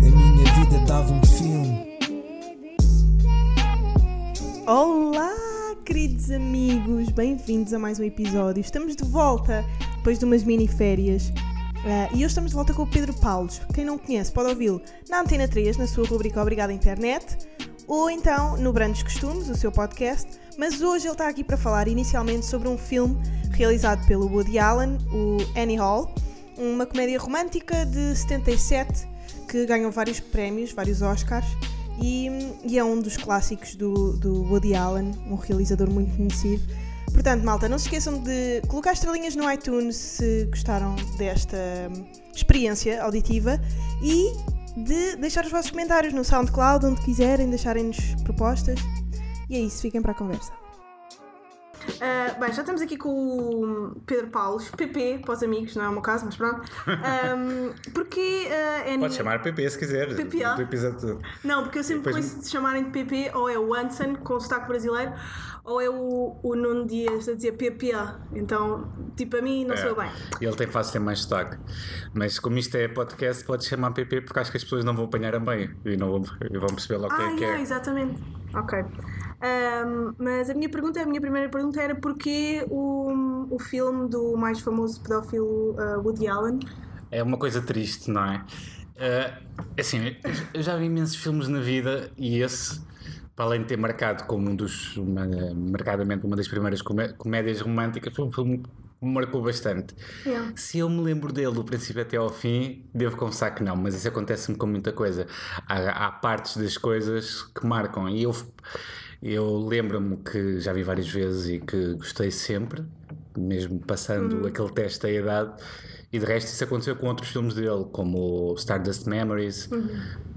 A minha vida dava um filme. Olá, queridos amigos, bem-vindos a mais um episódio. Estamos de volta depois de umas mini férias. Ah, e hoje estamos de volta com o Pedro Paulos. Quem não conhece pode ouvi-lo na Antena 3, na sua rubrica Obrigada Internet, ou então no Brandos Costumes, o seu podcast. Mas hoje ele está aqui para falar inicialmente sobre um filme realizado pelo Woody Allen, o Annie Hall, uma comédia romântica de 77 que ganhou vários prémios, vários Oscars. E, e é um dos clássicos do, do Woody Allen, um realizador muito conhecido. Portanto, malta, não se esqueçam de colocar estrelinhas no iTunes se gostaram desta experiência auditiva e de deixar os vossos comentários no SoundCloud, onde quiserem, deixarem-nos propostas. E é isso, fiquem para a conversa. Ah, bem, já estamos aqui com o Pedro Paulos, PP, para os amigos, não é o meu caso, mas pronto. Um, porque uh, é Pode chamar PP se quiser. PPA? Do episódio todo. Não, porque eu sempre Depois- conheço de chamarem de PP, ou é o Anson com o sotaque brasileiro, ou é o, o Nuno Dias a dizer PPA. Então, tipo, a mim não sou bem. É. Ele tem fácil ter mais sotaque. Mas como isto é podcast, pode chamar PP porque acho que as pessoas não vão apanhar a bem e não vão, perceber logo o que Ah, é que yeah, é. exatamente. Ok. Um, mas a minha pergunta, a minha primeira pergunta era porquê o, o filme do mais famoso pedófilo uh, Woody Allen? É uma coisa triste, não é? Eh, assim, eu já vi imensos filmes na vida e esse, para além de ter marcado como um dos, uma, marcadamente uma das primeiras comé- comédias românticas, foi um filme que me marcou bastante. Yeah. Se eu me lembro dele do princípio até ao fim, devo confessar que não, mas isso acontece-me com muita coisa. Há, há partes das coisas que marcam e eu, eu lembro-me que já vi várias vezes e que gostei sempre, mesmo passando aquele teste da idade. E de resto, isso aconteceu com outros filmes dele, como o Stardust Memories,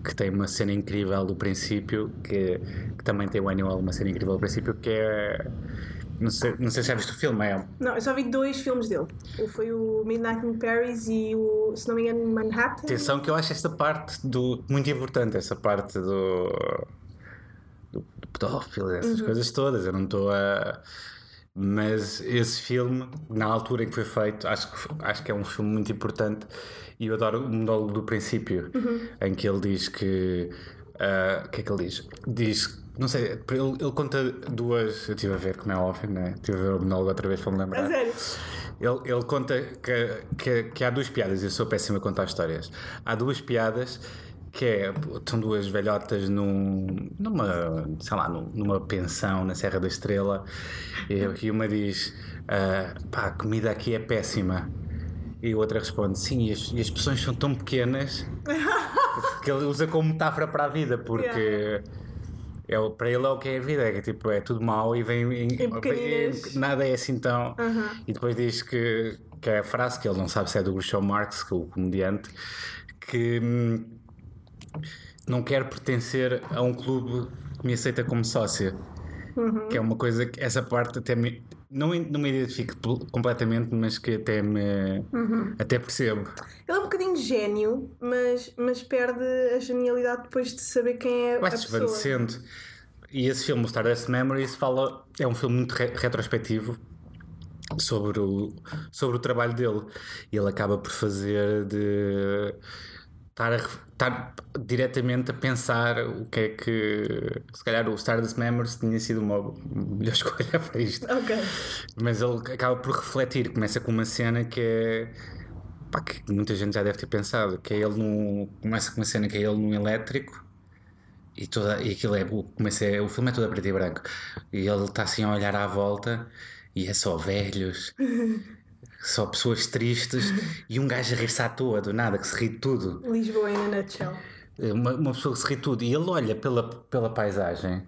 que tem uma cena incrível do princípio, que, que também tem o Annual, uma cena incrível do princípio, que é. Não sei, não sei se já viste o filme, é. Não, eu só vi dois filmes dele. Foi o Midnight in Paris e o, se não me engano, Manhattan. Atenção que eu acho esta parte do, muito importante, essa parte do, do, pedófilo, essas coisas todas. Eu não estou a. Mas esse filme, na altura em que foi feito, acho que, acho que é um filme muito importante e eu adoro o monólogo do princípio, em que ele diz que. ah, O que é que ele diz? Diz. Não sei, ele, ele conta duas. Eu estive a ver, como é óbvio, né? Estive a ver o monólogo outra vez para me lembrar. Sério? Ele, ele conta que, que, que há duas piadas, eu sou péssimo a contar histórias. Há duas piadas que é, são duas velhotas num, numa, sei lá, num- numa pensão na Serra da Estrela e, uma diz, ah, pá, a comida aqui é péssima. E a outra responde, sim, e as, e as pessoas são tão pequenas que ele usa como metáfora para a vida, porque é, o- para ele é o que é a vida, é que tipo, é tudo mau e vem em, Em nada é assim tão. E depois diz que, que é a frase que ele não sabe se é do Groucho Marx, que é o comediante, que hum, não quer pertencer a um clube que me aceita como sócia. Que é uma coisa que essa parte até me. Não, não me identifico pl- completamente, mas que até me. Até percebo. Ele é um bocadinho gênio, mas, mas perde a genialidade depois de saber quem é a vai pessoa. desvanecendo. E esse filme, o Stardust Memories, fala, é um filme muito re- retrospectivo sobre o, sobre o trabalho dele. E ele acaba por fazer de estar, a, estar diretamente a pensar o que é que. Se calhar o Stardust Memories tinha sido uma melhor escolha para isto. Ok. Mas ele acaba por refletir, começa com uma cena que é. pá, que muita gente já deve ter pensado, que é ele num. começa com uma cena que é ele num elétrico e, toda, e aquilo é. Começa, o filme é todo a preto e branco. E ele está assim a olhar à volta e é só velhos, só pessoas tristes e um gajo a rir-se à toa do nada, que se ri de tudo. Lisboa in a nutshell. Uma, uma pessoa que se ri de tudo e ele olha pela, pela paisagem.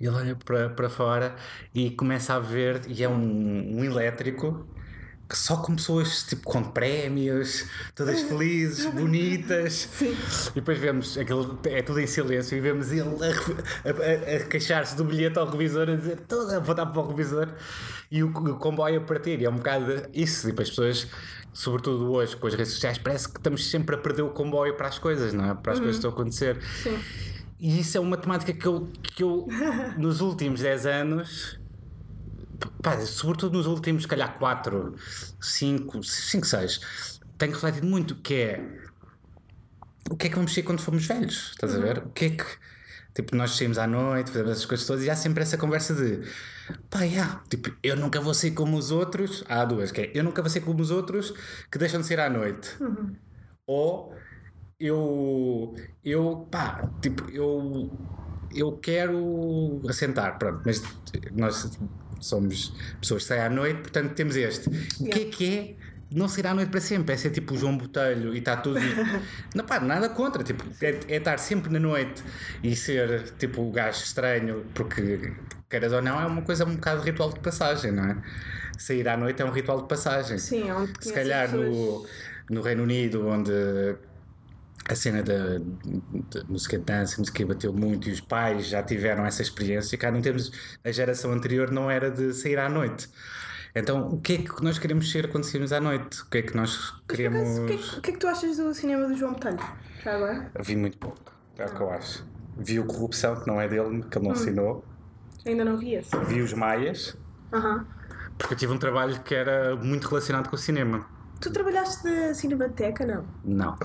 Ele olha para, para fora e começa a ver, e é um, um elétrico que só com pessoas tipo com prémios, todas felizes, bonitas. E depois vemos aquilo, é tudo em silêncio, e vemos ele a, a- a- queixar-se do bilhete ao revisor, a dizer toda a voltar para o revisor e o, o comboio a partir. E é um bocado isso. E depois as pessoas, sobretudo hoje com as redes sociais, parece que estamos sempre a perder o comboio para as coisas, não é? Para as coisas que estão a acontecer. E isso é uma temática que eu, que eu nos últimos 10 anos pá, sobretudo nos últimos, se calhar, 4, 5, 5, 6, tenho refletido muito que é o que é que vamos ser quando formos velhos? Estás a ver? O que é que. Tipo, nós saímos à noite, fazemos essas coisas todas e há sempre essa conversa de pá, yeah, tipo, eu nunca vou ser como os outros. Há duas, que é eu nunca vou ser como os outros que deixam de ser à noite. Ou eu, eu, pá, tipo, eu, eu quero assentar, pronto, mas nós somos pessoas que saem à noite, portanto temos este. O que é que é? Não sair à noite para sempre, é ser tipo o João Botelho e está tudo. não, pá, nada contra, tipo, é, é estar sempre na noite e ser tipo o gajo estranho, porque queiras ou não, é uma coisa um bocado ritual de passagem, não é? Sair à noite é um ritual de passagem. Sim, é onde Se calhar no, pessoas. no Reino Unido, onde a cena da, da música de dança, música bateu muito e os pais já tiveram essa experiência, cá não temos, a geração anterior não era de sair à noite. Então, o que é que nós queremos ser quando saímos à noite? O que é que nós Por acaso, queremos. O que, é, que- o que é que tu achas do cinema do João Botelho? Já agora? Vi muito pouco, é o que eu acho. Vi o Corrupção, que não é dele, que ele não assinou. Ainda não vi esse? Vi os Maias, Aham. porque eu tive um trabalho que era muito relacionado com o cinema. Tu trabalhaste na Cinemateca, não? Não,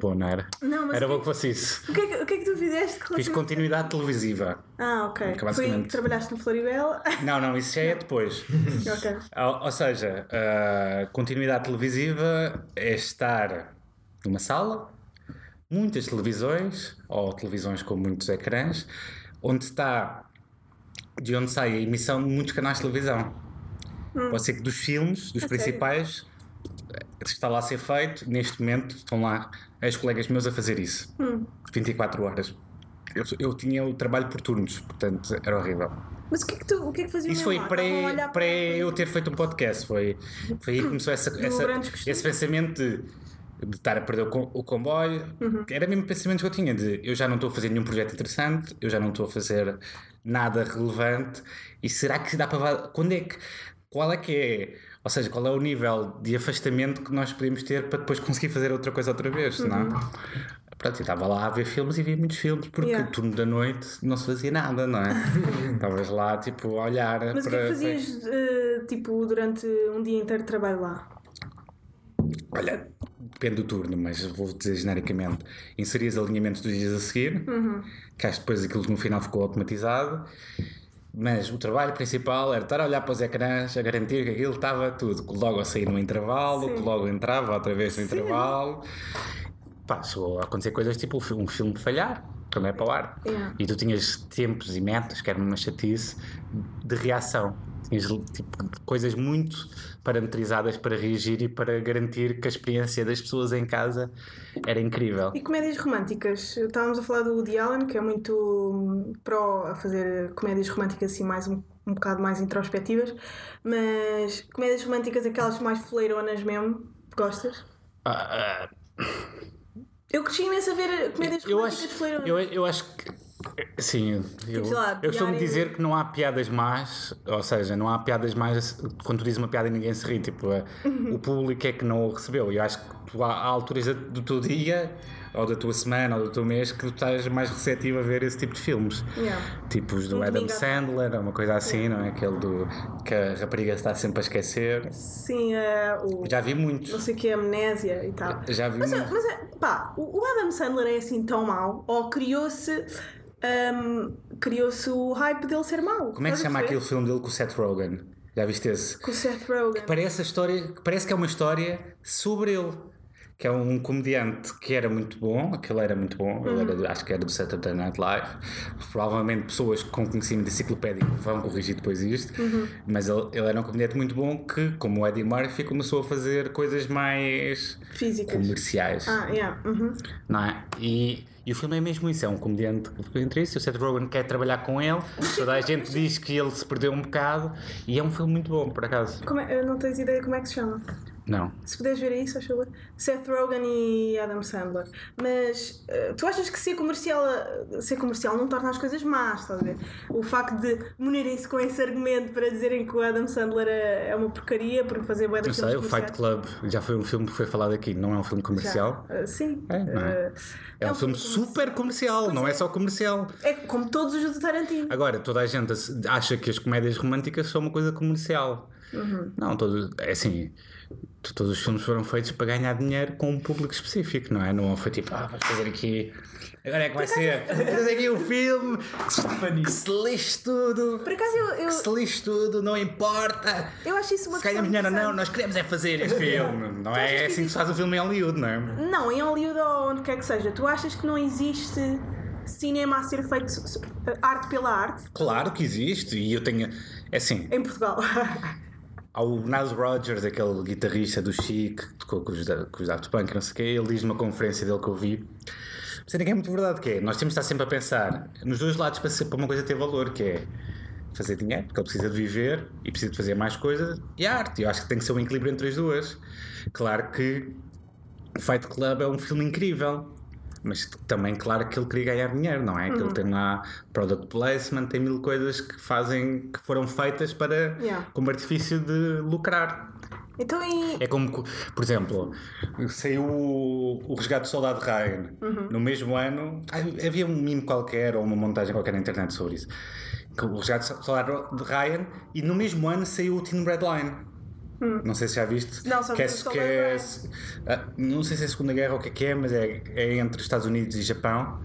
bom, não mas Era bom que- fosse isso. O que, é que, o que é que tu fizeste? Fiz continuidade televisiva. Ah, ok. Que Foi basicamente- que trabalhaste no Floribel? Não, não, isso já é depois. ok. Ou, ou seja, a continuidade televisiva é estar numa sala, muitas televisões, ou televisões com muitos ecrãs, onde está, de onde sai a emissão de muitos canais de televisão. Pode ser que dos filmes, dos A principais, que está lá a ser feito, neste momento estão lá ex-colegas meus a fazer isso. 24 horas. Eu, eu tinha o trabalho por turnos, portanto era horrível. Mas o que é que, tu, o que, é que faziam Isso foi pré, pré eu ter feito um podcast. Foi, foi aí que começou essa, essa- esse pensamento de, de estar a perder o, o comboio. Uhum. Era mesmo pensamento que eu tinha de eu já não estou a fazer nenhum projeto interessante, eu já não estou a fazer nada relevante. E será que dá para. Quando é que. Qual é que é. Ou seja, qual é o nível de afastamento que nós podemos ter para depois conseguir fazer outra coisa outra vez, não é? Pronto, eu estava lá a ver filmes e via muitos filmes, porque Uhum. Yeah. o turno da noite não se fazia nada, não é? Estavas lá, tipo, a olhar Mas o que para. é que fazias, eh, tipo, durante um dia inteiro de trabalho lá? Olha, depende do turno, mas vou dizer genericamente: inserias alinhamentos dos dias a seguir, que acho que depois aquilo no final ficou automatizado. Mas o trabalho principal era estar a olhar para os ecrãs, a garantir que aquilo estava tudo, que logo a sair no intervalo, Sim. que logo entrava outra vez no intervalo. Pá, chegou a acontecer coisas tipo um filme falhar, quando é para o ar. Yeah. E tu tinhas tempos e metas, que era uma chatice, de reação. Tinhas tipo, coisas muito parametrizadas para reagir e para garantir que a experiência das pessoas em casa era incrível. E comédias românticas? Estávamos a falar do Woody Allen, que é muito hum, pró a fazer comédias românticas assim mais um, um bocado mais introspectivas, mas comédias românticas aquelas mais foleironas mesmo, gostas? Ah, ah, Eu cresci imenso a ver comédias eu, românticas acho, foleironas. eu, eu acho que. Sim, eu, sei lá, eu costumo dizer que não há piadas más, ou seja, não há piadas más quando tu dizes uma piada e ninguém se ri. Tipo, Uhum. o público é que não o recebeu. E eu acho que tu, há, alturas do teu dia, ou da tua semana, ou do teu mês, que tu estás mais receptivo a ver esse tipo de filmes. Yeah. Tipo os do Um Adam. Sandler, uma coisa assim, não é? Aquele do que a rapariga está sempre a esquecer. Sim, eh, o Já vi não muitos. sei o que, amnésia e tal. Já vi Mas, muitos. mas é, pá, o Adam Sandler é assim tão mau, ou criou-se hum, criou-se o hype dele ser mau. Como é que se chama aquele filme dele com o Seth Rogen? Já viste esse? Com o Seth Rogen. Parece a história, parece que é uma história sobre ele. Que é um comediante que era muito bom, aquele era muito bom, ele era, do- acho que era do Saturday Night Live. Provavelmente pessoas com conhecimento enciclopédico vão corrigir depois isto, mas ele, ele era um comediante muito bom que, como o Eddie Murphy, começou a fazer coisas mais Físicas. comerciais. Ah, yeah. uhum. Não é? E, e o filme é mesmo isso: é um comediante que ficou entre isso. O Seth Rogen quer trabalhar com ele. Toda a gente diz que ele se perdeu um bocado. E é um filme muito bom, por acaso. É- eu não tens ideia como é que se chama? Não. Se puderes ver aí, só favor. Seth Rogen e Adam Sandler. Mas eh, tu achas que ser comercial, eh, ser comercial não torna as coisas más, estás a ver? O facto de munirem-se com esse argumento para dizerem que o Adam Sandler é, é uma porcaria por fazer Não filmes sei, o Fight. Club já foi um filme que foi falado aqui, não é um filme comercial. Eh, sim. É, não é? Eh, É um filme super comercial, não é só comercial. É como todos os do Tarantino. Agora, toda a gente acha que as comédias românticas são uma coisa comercial. Uhum. Não, todo, é assim. Todos os filmes foram feitos para ganhar dinheiro com um público específico, não é? Não foi tipo, ah, vais fazer aqui. Agora é que vai ser. Fazer aqui um filme que se, que lixe tudo. Por acaso eu, eu, Que se lixe tudo, não importa. eu acho isso uma Se ganhamos dinheiro ou não, nós queremos é fazer este filme. Não é que assim que se faz o filme em Hollywood, não é? Não, em Hollywood ou onde quer que seja, tu achas que não existe cinema a ser feito arte pela arte Claro que existe e eu tenho. É assim, em Portugal? Há o Nile Rodgers, aquele guitarrista do Chic, que tocou com os, da- com os Daft Punk, não sei o quê, ele diz numa conferência dele que eu vi. Mas é que é muito verdade que é. Nós temos de estar sempre a pensar nos dois lados para, ser, para uma coisa ter valor, que é fazer dinheiro, porque ele precisa de viver e precisa de fazer mais coisas, e a arte. Eu acho que tem que ser um equilíbrio entre as duas. Claro que Fight Club é um filme incrível. Mas também, claro que ele queria ganhar dinheiro, não é? Que ele tem lá product placement, tem mil coisas que fazem, que foram feitas para, Yeah. como artifício de lucrar. então, e, É como, por exemplo, saiu o, o Resgate do Soldado Ryan. No mesmo ano, havia um mimo qualquer ou uma montagem qualquer na internet sobre isso. O Resgate do Soldado Ryan, e no mesmo ano saiu o Teen Red Line. Não sei se já viste. Não, só que é, que é, ah, Não sei se é a Segunda Guerra ou o que é que é, mas é, é entre Estados Unidos e Japão.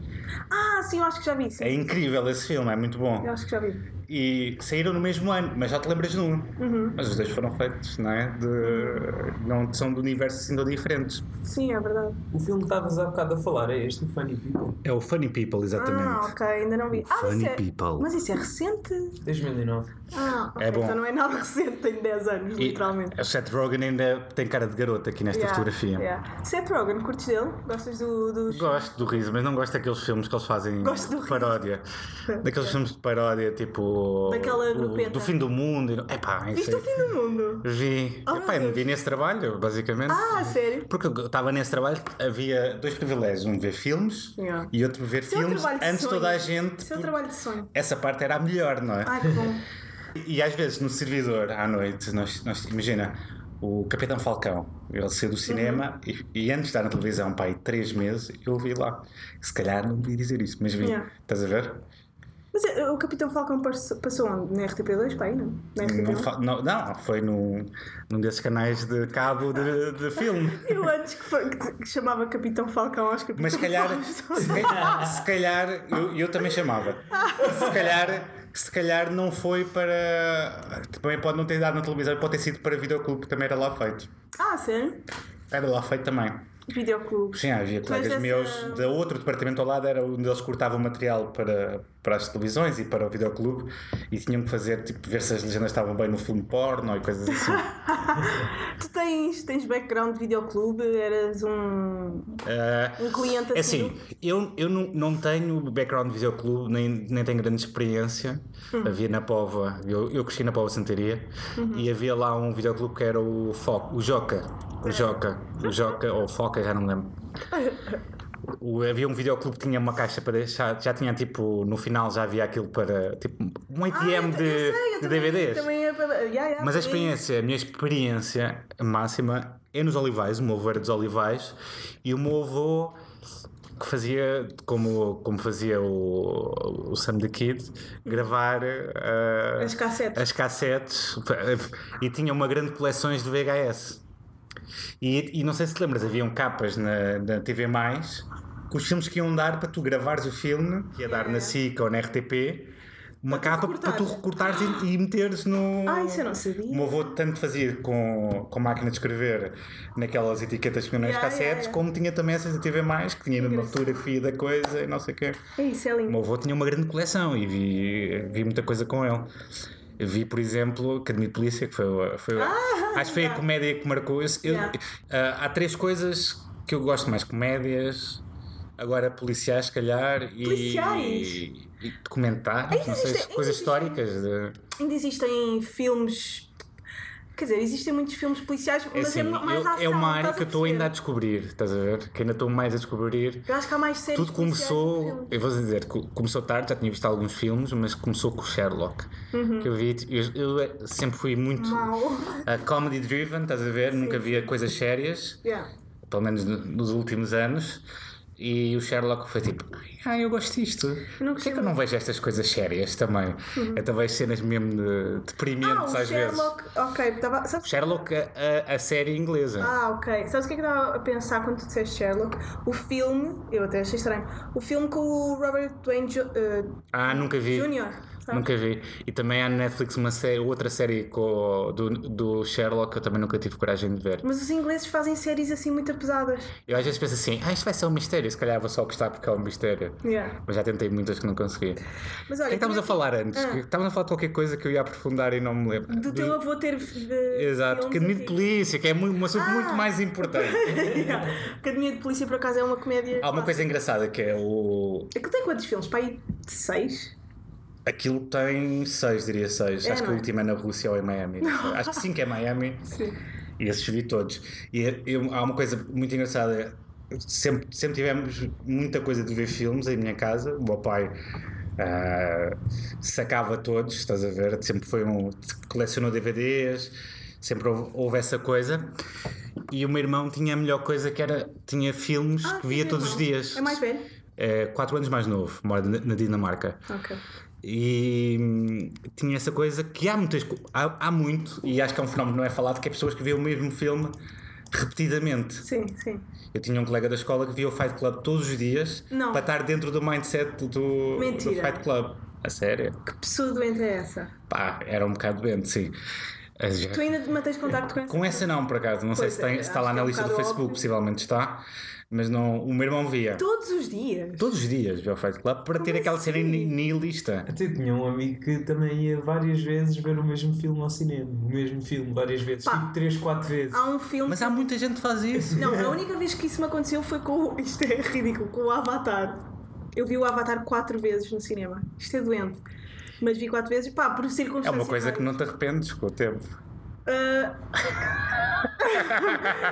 ah, sim, eu acho que já vi. Sim. É incrível esse filme, é muito bom. Eu acho que já vi. E saíram no mesmo ano, mas já te lembras de um. Uhum. Mas os dois foram feitos, não é? De, não são de universos assim tão diferentes. Sim, é verdade. O filme que estavas há bocado a falar é este, o Funny People, É o Funny People, exatamente. Ah, ok, ainda não vi. Ah, Funny isso é... People. Mas isso é recente? 2009. Ah, É bom. então não é nada recente, tem 10 anos, E literalmente. o Seth Rogen ainda tem cara de garota aqui nesta Yeah, fotografia. yeah. Seth Rogen, curtes dele? Gostas do, dos. Gosto do riso, mas não gosto daqueles filmes que eles fazem Gosto do riso. paródia. Daqueles filmes de paródia, tipo. Daquela grupeta. Do fim do mundo. Epá, Viste o fim do mundo? Vi. Oh, Epá, me vi nesse trabalho, basicamente. Ah, sério? Porque eu estava nesse trabalho, havia dois privilégios: um ver filmes Yeah. e outro ver Isso é filmes antes de toda a gente. Isso é trabalho de sonho. Essa parte era a melhor, não é? Ai, que bom. E às vezes no servidor, à noite, nós, nós- imagina, o Capitão Falcão, ele saiu do cinema Uhum. e, e antes de estar na televisão, pá, aí três meses, eu vi lá. Se calhar não devia dizer isso, mas vi. Yeah. Estás a ver? Mas eh, o Capitão Falcão passou, onde? Na RTP2, pá, aí não? Na Não, RTP1? fa- não, não, foi num, num desses canais de cabo de, de filme. Eu antes que, foi, que, chamava Capitão Falcão aos Capitão Mas calhar, se calhar, se calhar eu, eu também chamava. Se calhar, se calhar não foi para. Também pode não ter dado na televisão, pode ter sido para videoclube, que também era lá feito. Ah, sério? Era lá feito também. Videoclubes. Sim, havia colegas dessa- meus de outro departamento ao lado, era onde eles cortavam material para, para as televisões e para o videoclube e tinham que fazer, tipo, ver se as legendas estavam bem no filme porno e coisas assim. Tu tens, tens background de videoclube? Eras um, Ah, um cliente É assim? assim, eu, eu não, não tenho background de videoclube, nem, nem tenho grande experiência. Hum. Havia na Pova, eu, eu cresci na Pova Santaria Uhum. e havia lá um videoclube que era o Foco, o Joca. O Joca, o Joca, ou Foca, já não me lembro. O- havia um videoclube que tinha uma caixa para deixar, já tinha tipo, no final já havia aquilo para, tipo, um ATM Ah, eu de, sei, eu de também- DVDs. Também é para... Yeah, yeah, Mas a experiência, a minha experiência máxima é nos Olivais. O meu avô era dos Olivais e o meu avô que fazia, como, como fazia o, o Sam the Kid, gravar ah, As cassetes. as cassetes e tinha uma grande coleção de VHS. E, e não sei se te lembras, haviam capas na, na TV Mais com os filmes que iam dar para tu gravares o filme, que ia dar na SIC ou na RTP, uma Para capa para tu recortares. e, e meteres no. Ah, isso eu não sabia. O meu avô tanto fazia com, com máquina de escrever naquelas etiquetas que nas Yeah, cassetes, yeah, yeah. como tinha também essas da TV Mais, que tinha mesmo fotografia da coisa e não sei o quê. É isso, é O lindo. meu avô tinha uma grande coleção e vi, vi muita coisa com ele. Vi, por exemplo, Academia de Polícia, que foi, o- foi o- acho que foi a comédia que marcou. Eu, ah, há três coisas que eu gosto mais: comédias, agora policiais, se calhar, e, Policiais? e documentários, não sei, existem- coisas históricas. de- Ainda existem filmes Quer dizer, existem muitos filmes policiais, É mas assim, é mais eu- ação. é uma área que eu estou ainda a descobrir, estás a ver? Que ainda estou mais a descobrir. Eu acho que há mais séries Tudo começou, eu vou dizer, co- começou tarde, já tinha visto alguns filmes, mas começou com o Sherlock. Que eu vi, eu, eu sempre fui muito Uhum. Uh, comedy driven, estás a ver? Nunca via coisas sérias, Yeah. pelo menos no- nos últimos anos. E o Sherlock foi tipo, ah, eu gosto disto. não Uhum. Por que é que eu não vejo estas coisas sérias também? Eu também vejo cenas mesmo de- Ah, deprimentes o às vezes. Sherlock. Ok, tava... sabes Sherlock, a, a, série inglesa. Ah, ok. Sabes o que é que eu estava a pensar quando tu disseste Sherlock? O filme, eu até achei estranho, o filme com o Robert Dwayne Jo- eh, Ah, nunca vi. Jr. Nunca vi. E também há na Netflix uma série, outra série com, do, do Sherlock que eu também nunca tive coragem de ver. Mas os ingleses fazem séries assim muito pesadas. Eu às vezes penso assim, ah, isto vai ser um mistério, se calhar vou só gostar porque é um mistério. Yeah. Mas já tentei muitas que não consegui. O Mas que é olha, que estávamos a falar antes? Ah. Que Estávamos a falar de qualquer coisa que eu ia aprofundar e não me lembro. do teu avô ter. eh, Exato, Academia de antigos. Polícia, que é um assunto Ah. muito mais importante. Yeah. Academia de Polícia, por acaso, é uma comédia. Há uma coisa engraçada que é o. Aquilo tem quantos filmes? Pai, seis? Aquilo tem seis, diria seis. É, Acho que o é? último é na Rússia ou em Miami. Acho que sim que é Miami. Sim. E esses vi todos. E eu- há uma coisa muito engraçada. Sempre, sempre tivemos muita coisa de ver filmes em minha casa. O meu pai ah, sacava todos, estás a ver? Sempre foi um. colecionou DVDs, sempre houve, houve essa coisa. E o meu irmão tinha a melhor coisa que era. tinha filmes Ah, que via todos os irmão. dias. É mais velho? É 4 anos mais novo, mora na na Dinamarca. Ok. E hum, tinha essa coisa que há muitas há, há muito, e acho que é um fenómeno que não é falado, que é pessoas que veem o mesmo filme repetidamente. Sim, sim. Eu tinha um colega da escola que via o Fight Club todos os dias Não. para estar dentro do mindset do, do. Fight Club. A sério? Que pessoa doente é essa? Pá, era um bocado doente, sim. Tu ainda mantens contacto com essa? Com essa não, por acaso. Não sei Pois se, é, tem, se está lá na é um lista do Facebook, óbvio. possivelmente está. Mas não, o meu irmão via. Todos os dias? Todos os dias via o Fight Club para ter aquela cena assim? ni- nihilista. Até tinha um amigo que também ia várias vezes ver o mesmo filme ao cinema. O mesmo filme, várias vezes. Pá. Tipo 3, 4 vezes. Há um filme. Mas há muita gente que faz isso. Não, a única vez que isso me aconteceu foi com. o- Isto é ridículo, com o Avatar. Eu vi o Avatar quatro vezes no cinema. Isto é doente. Mas vi quatro vezes, pá, por É circunstâncias. uma coisa que não te arrependes com o tempo. Ah.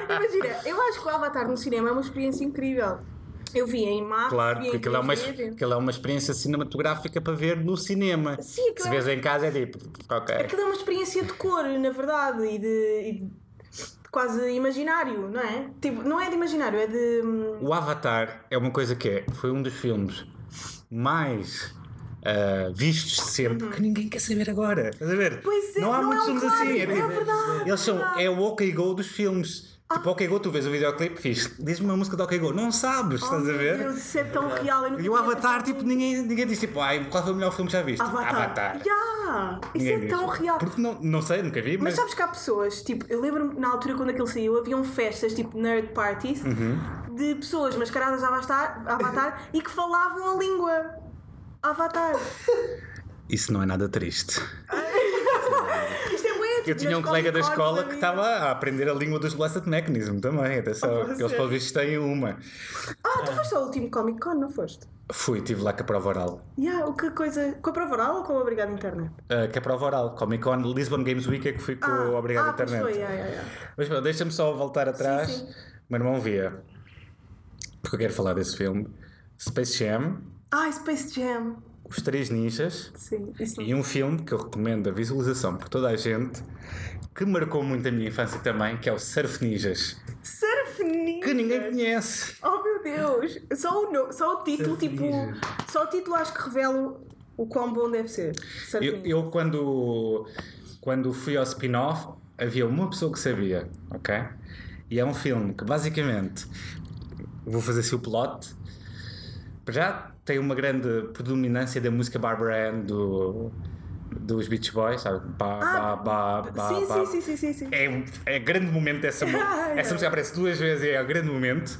Imagina, eu acho que o Avatar no cinema é uma experiência incrível. Eu vi em Max, Claro, porque aquilo é, uma, 3D. aquilo é uma experiência cinematográfica para ver no cinema. Sim, Se é- vês em casa é tipo, ok. Aquilo é uma experiência de cor, na verdade, e de, e de quase imaginário, não é? Tipo, não é de imaginário, é de. hum, O Avatar é uma coisa que é, foi um dos filmes mais ah, vistos sempre que ninguém quer saber agora. Estás a ver? Uhum. Pois é, não há não é muitos um filmes assim. clássico, é verdade, Eles são, é é o OK Go dos filmes. Tipo, OK Go, tu vês o videoclipe, fiz, diz-me uma música do OK Go. Não sabes, oh, estás a meu ver? Deus, isso é tão real. eu E o Avatar, tipo, ninguém, ninguém diz tipo, ai, qual foi o melhor filme que já viste? Avatar. Ya! Isso Ninguém é diz. tão real. Porque não, não sei, nunca vi, Mas mas. sabes que há pessoas, tipo, eu lembro-me na altura quando aquilo saiu, haviam festas, tipo nerd parties, Uhum. de pessoas mascaradas a Avatar, a Avatar e que falavam a língua Avatar. Isso não é nada triste. Isto é muito Eu tinha um colega da escola que estava a aprender a língua dos Blessed Mechanism também, atenção. Ah, que eles, pelo visto, têm uma. Ah, tu foste ao último Comic Con, não foste? Fui, tive lá com a prova oral. Yeah, o que coisa. Com a prova oral ou com o Obrigado Internet? Uh, que a prova oral, Comic Con Lisbon Games Week é que fui com o Obrigado ah, Internet. Foi, yeah, yeah, yeah. Mas deixa-me só voltar atrás. sim. O meu irmão via. Porque eu quero falar desse filme. Space Jam, Ah, Space Jam. Os Três Ninjas Sim, isso e um filme que eu recomendo a visualização por toda a gente, que marcou muito a minha infância também, que é o Surf Ninjas. Surf Ninja. Que ninguém conhece. Oh meu Deus! Só o, só o título, Surf tipo. Ninja. Só o título acho que revela o quão bom deve ser. Surf Eu, Ninja. eu quando, quando fui ao spin-off, havia uma pessoa que sabia, ok? E é um filme que basicamente, vou fazer assim o plot, já tem uma grande predominância da música Barbara Ann do, dos Beach Boys, sabe? Ba, Ah, ba, ba, ba, sim, ba. sim, sim, sim, sim, sim. É, é grande momento dessa música. Yeah. Essa música aparece duas vezes e é o grande momento.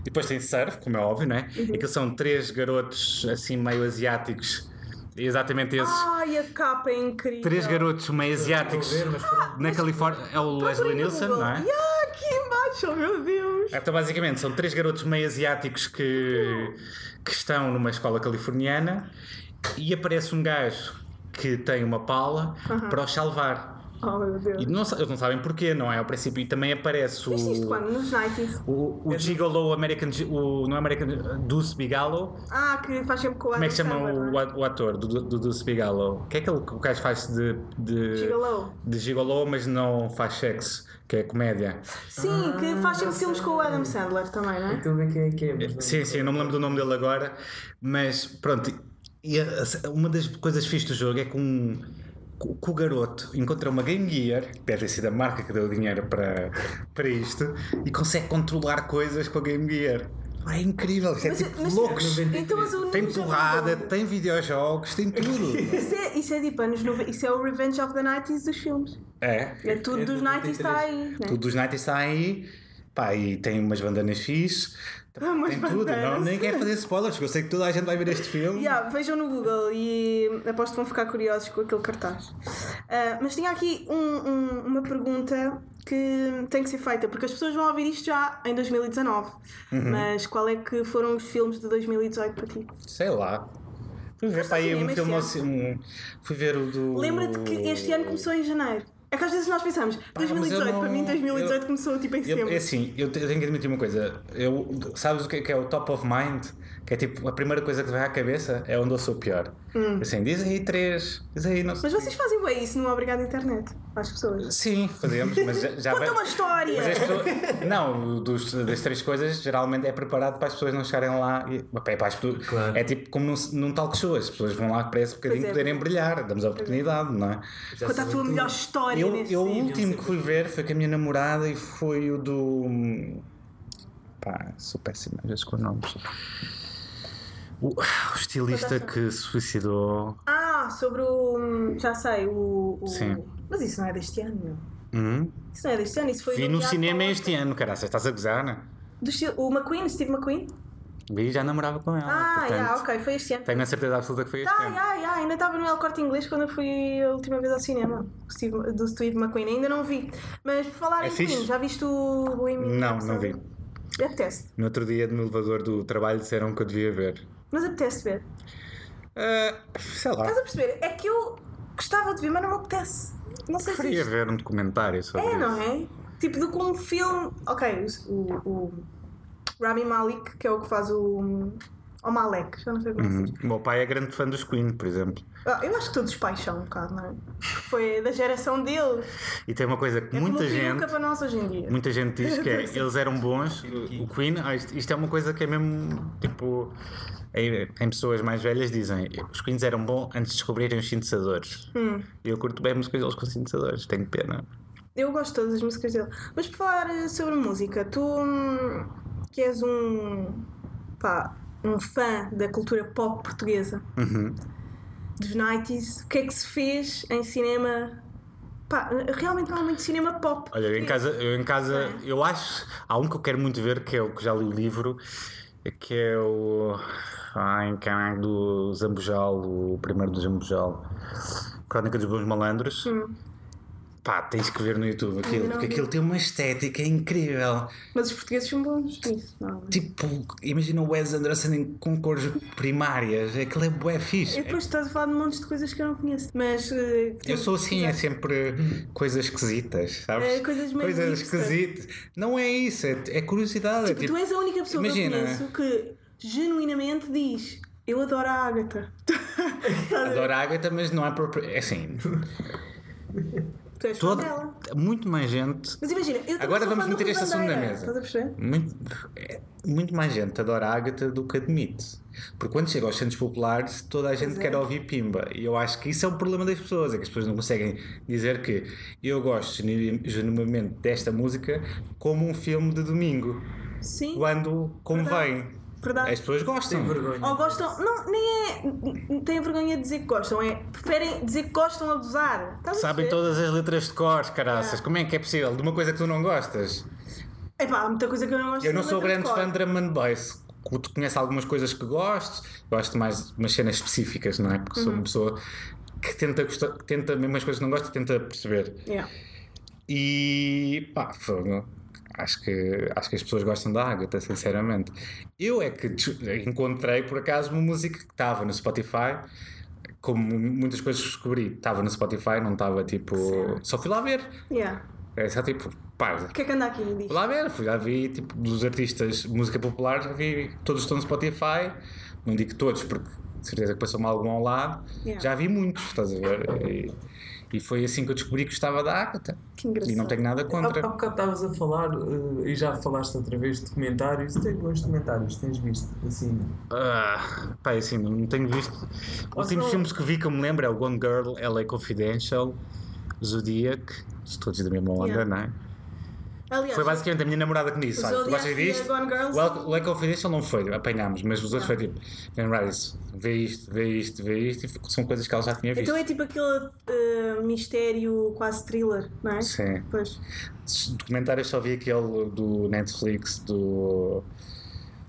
E depois tem surf, como é óbvio, né? Uhum. E que são três garotos assim meio asiáticos. Exatamente esses. Ai, a capa é incrível. Três garotos meio asiáticos ver, na Califórnia. É o Leslie Google. não é? Yeah, oh meu Deus. Então, basicamente, são três garotos meio asiáticos que, que estão numa escola californiana e aparece um gajo que tem uma pala para os salvar. Oh meu Deus. E não, eles não sabem porquê, não é? Ao princípio, e também aparece o. Viste isto quando? Nos 90s? O, o Gigolo American. O, não é American. Deuce Bigalo. Ah, que faz sempre com o Como é que chama o, é? o ator do, do, do Deuce Bigalo? O que é que ele, o gajo faz de. de Gigolo. De gigolo, mas não faz sexo, que é comédia. Sim, que faz sempre filmes com o Adam Sandler também, não é? Ver quem é que é. Sim, sim, eu não me lembro do nome dele agora, mas pronto. E a- uma das coisas fixas do jogo é que, um, que o garoto encontra uma Game Gear, que deve ter sido a marca que deu o dinheiro para, para isto, e consegue controlar coisas com a Game Gear. Ah, É incrível, isso é Mas- tipo mas- loucos. Então, mas Tem porrada, tem videojogos, tem tudo. Isso é, isso é tipo anos 90, isso é o Revenge of the 90s dos filmes. É, É tudo É dos de 90s está aí. né? tudo dos 90 está aí. Pá, e tem umas bandanas fixe. Tem tudo. bandanas. Não, nem quero fazer spoilers, porque eu sei que toda a gente vai ver este filme. Yeah, vejam no Google e aposto que vão ficar curiosos com aquele cartaz. Ah, mas tinha aqui um- um- uma pergunta que tem que ser feita, porque as pessoas vão ouvir isto já em 2019. Uhum. Mas qual é que foram os filmes de 2018 para ti? Sei lá. Fui ver para aí um filme. Um, fui ver o do. Lembra-te que este ano começou em janeiro. É que às vezes nós pensamos, mas eu 2018, para não- mim 2018 eu- começou tipo em Eu, setembro. é assim, eu tenho que admitir uma coisa. Eu, sabes o que é, que é o top of mind? Que é tipo a primeira coisa que vai à cabeça é onde eu sou pior. Assim, diz aí três, diz aí não sei. Hum. Mas vocês fazem bem isso no Obrigado Internet, às pessoas. Sim, fazemos, mas já, já Conta vai- uma história! Pessoas- não, dos, das três coisas geralmente é preparado para as pessoas não chegarem lá. E, é, para as pessoas- Claro. é tipo como num, num talk show, as pessoas vão lá para esse bocadinho é. poderem brilhar, damos a oportunidade, não é? Já Conta a tua melhor história Eu, eu o último que fui ver foi com a minha namorada e foi o do. Pá, sou péssimo às vezes com nomes. O, o estilista que se suicidou. Ah, sobre o. Já sei, o. o- Sim. Mas isso não é deste ano, meu. Hum? Isso não é deste ano, isso foi Vi no cinema este ano, caraças, estás a gozar, né? Do estilo- o McQueen, Steve McQueen? Vi já namorava com ela. Ah, portanto, yeah, ok, foi este ano. Tenho a certeza absoluta que foi este Ah, ano. yeah, yeah, ainda estava no El Corte Inglês quando eu fui a última vez ao cinema. Steve- do Steve McQueen, ainda não vi. Mas por falar É em? Queen, já viste o Bohemian Não, não vi. Apetece. No outro dia, no elevador do trabalho, disseram que eu devia ver. Mas apetece ver. Ah, sei lá. Estás a perceber? É que eu gostava de ver, mas não me apetece. Não sei se Preferia isto- ver um documentário sobre É, isso. não é? Tipo, do como um filme. Ok, o, o Rami Malik, que é o que faz o. O Malek, já não sei como é que Uhum. O meu pai é grande fã dos Queen, por exemplo. Ah, Eu acho que todos os pais são um bocado, não é? Foi da geração deles. E tem uma coisa que É muita como gente. para nós hoje em dia. Muita gente diz que é, eles eram bons, o Queen, ah, isto, isto é uma coisa que é mesmo tipo. Em, em pessoas mais velhas dizem os Queens eram bons antes de descobrirem os sintetizadores. Hum. Eu curto bem músicas deles com sintetizadores, tenho pena. Eu gosto de todas as músicas dele. Mas por falar eh, sobre música, tu hum, que és um. pá, um fã da cultura pop portuguesa, Uhum. dos 90s, o que é que se fez em cinema? Pá, realmente não há muito cinema pop. Olha, em casa, eu em casa, eu acho, há um que eu quero muito ver, que é o que já li o livro, que é o. Ai, caralho, do Zambujal, o primeiro do Zambujal, Crónica dos Bons Malandros. Pá, tens que ver no YouTube aquilo, porque aquilo tem uma estética incrível. Mas os portugueses são bons nisso, não. Tipo, imagina o Wes Anderson com cores primárias, aquilo é bué fixe. E depois estás a falar de montes de coisas que eu não conheço. Mas. eh, Eu sou assim, é sempre coisas esquisitas, sabes? É, coisas meio hipster. esquisitas. Não é isso, é, é curiosidade. é Tipo, tu és a única pessoa imagina. que eu conheço que genuinamente diz: Eu adoro a Ágata. Adoro a Agatha, mas não é próprio. É assim, Tu és toda, dela. muito mais gente. Mas imagina, eu Agora vamos meter este assunto na mesa. Estás a perceber? Muito, é, muito mais gente adora a Agatha do que admite. Porque quando chega aos centros populares, toda a gente é. quer ouvir Pimba. E eu acho que isso é o problema das pessoas: é que as pessoas não conseguem dizer que eu gosto genu- genuinamente desta música como um filme de domingo, Sim. quando convém. Verdade. As pessoas gostam. Vergonha. Ou gostam, não, nem é. Têm vergonha de dizer que gostam, é. Preferem dizer que gostam a gozar. Estás a Sabem todas as letras de cor, caraças. É. Como é que é possível? De uma coisa que tu não gostas? Epá, há muita coisa que eu não gosto Eu não sou grande fã de drum and bass. Tu conheces algumas coisas que gosto, gosto mais de umas cenas específicas, não é? Porque Uhum. sou uma pessoa que tenta, gostar, que tenta mesmo as coisas que não gosta, tenta perceber. Yeah. E pá, fogo. Acho que, acho que as pessoas gostam da Agatha, sinceramente. Eu é que encontrei por acaso uma música que estava no Spotify como muitas coisas descobri, estava no Spotify, não estava tipo. Só fui lá ver. Yeah. É só tipo, pá, O que é que anda aqui? Diz. Fui lá ver, fui lá vi tipo dos artistas de música popular, já vi todos estão no Spotify, não digo todos porque de certeza que passou-me algum ao lado, Yeah. já vi muitos, estás a ver? E, e foi assim que eu descobri que gostava da Agatha. Que engraçado. E não tenho nada contra. há bocado estavas a falar eh, e já falaste outra vez de documentários. Tem bons documentários, tens visto? Assim, Ah, pá, assim, não tenho visto. Os últimos só- filmes que vi que eu me lembro é o Gone Girl, LA Confidential, Zodiac, todos da mesma onda, Yeah. não é? Aliás, Foi basicamente a minha namorada que me disse: olha, tu gostas disto? Gone Girl O são- LA Confidential não foi, apanhámos, mas os outros foi tipo: Jane Rice, vê isto, vê isto, vê isto, e são coisas que ela já tinha visto. Então é tipo aquele eh, mistério quase thriller, não é? Sim. Pois. Documentários só vi aquele do Netflix, do.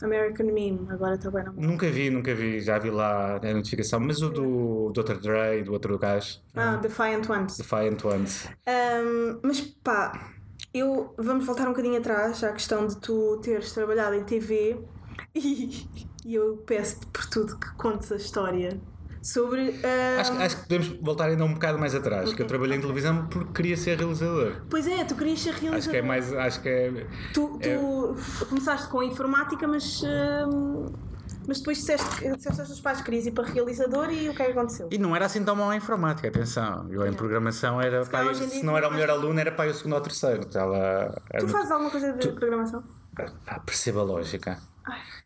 American Meme, agora bem na mão. Nunca vi, nunca vi, já vi lá a notificação, mas o do Dr. Dre, do outro gajo, Ah, Defiant Ones. Defiant Ones. Ahm, mas pá, eu vamos voltar um bocadinho atrás à questão de tu teres trabalhado em TV e, e eu peço-te por tudo que contes a história sobre. ahm, Acho, acho que podemos voltar ainda um bocado mais atrás, que eu trabalhei em televisão porque queria ser realizador. Pois é, tu querias ser realizador. Acho que é mais. Acho que é. Tu, tu começaste com a informática, mas. ahm, mas depois disseste, que- disseste aos teus pais que querias ir para realizador e o que é que aconteceu? E não era assim tão mal em informática, atenção. Eu em programação era. Pá, dia se não era o melhor aluno, era para o segundo ou terceiro. Estava, era Tu muito- fazes alguma coisa de programação? Pá, perceba a lógica.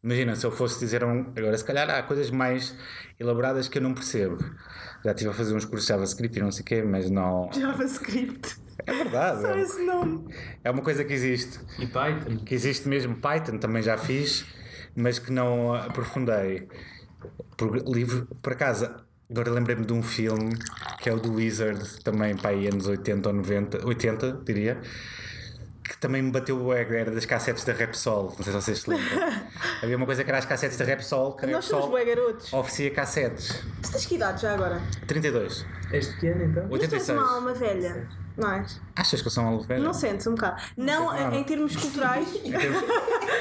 Imagina, se eu fosse dizer um. Agora, se calhar há coisas mais elaboradas que eu não percebo. Já estive a fazer uns cursos de JavaScript e não sei o quê, mas não. JavaScript. É verdade. Só é- esse nome. É uma coisa que existe. e Python. Que existe mesmo. Python também já fiz, mas que não aprofundei. Por, livro, por acaso, agora lembrei-me de um filme que é o do Wizard, também para aí anos 80 ou 90, 80, diria. Que também me bateu o ego, era das cassetes da Repsol. Não sei se vocês se lembram. Havia uma coisa que era as cassetes da Repsol, que a Nós somos Repsol bué garotos. oferecia cassetes. Tu tens que idade já agora? 32. És pequeno então? Mas tu és 86. uma alma velha, não és? Achas que eu sou um aluno velho? Não sentes um bocado? Não, sei, em termos culturais.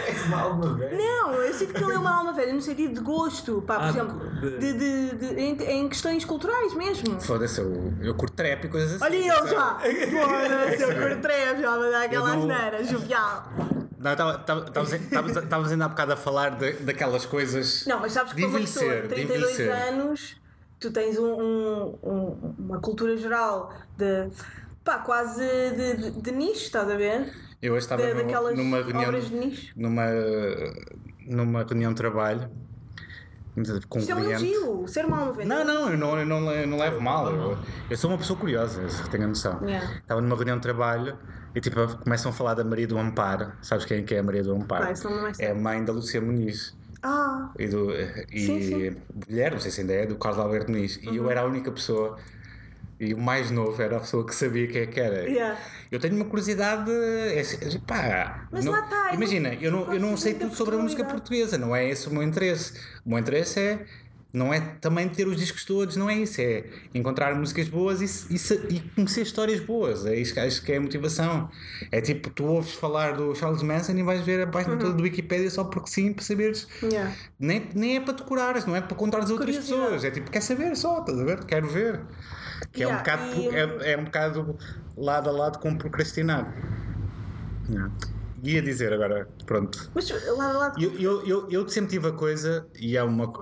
És uma alma velha. Não, eu sinto que ele é uma alma velha no sentido de gosto, pá, por Ah, exemplo, de- de, de, de- em, em questões culturais mesmo. Foda-se, eu, eu curto trap e coisas assim. Olha ele já! Foda-se, eu curto treve, já vai dar aquela Eu não- asneira, jovial. Não, estávamos ainda há bocado a falar de- daquelas coisas. Não, mas sabes que de para uma pessoa de envelhecer, de 32 envelhecer. anos, tu tens um, um- um- uma cultura geral de. pá, quase de, de, de nicho, estás a ver? Eu hoje estava no- daquelas numa reunião. obras de nicho. Numa, numa reunião de trabalho com um Isto é um elogio, ser alma velha. Não, não, eu não, eu não, eu não levo mal. Eu, eu sou uma pessoa curiosa, tenho a noção. Yeah. Estava numa reunião de trabalho e tipo, começam a falar da Maria do Amparo. Sabes quem é que é a Maria do Amparo? Não me é a mãe da Lucia Muniz. Ah, E, do, e Sim, sim. mulher, não sei se ainda é, do Carlos Alberto. E Uhum. eu era a única pessoa. E o mais novo era a pessoa que sabia quem é que era. Yeah. Eu tenho uma curiosidade. é assim, pá, Mas não- lá está, é Imagina, eu não, eu não sei tudo sobre a música portuguesa, não é esse o meu interesse. O meu interesse é. Não é também ter os discos todos, não é isso. É encontrar músicas boas e, e e conhecer histórias boas. É isso que acho que é a motivação. É tipo, tu ouves falar do Charles Manson e vais ver a página Uhum. toda do Wikipedia só porque sim, para saberes. yeah. Nem, nem é para decorares, não é para contar às outras pessoas. É tipo, quer saber só, estás a ver? Quero ver. Que é, um Yeah, bocado, e- é, é um bocado lado a lado com procrastinar. Yeah. Ia dizer agora, pronto. Mas lá lá Eu, eu, eu, eu sempre tive a coisa, e há uma.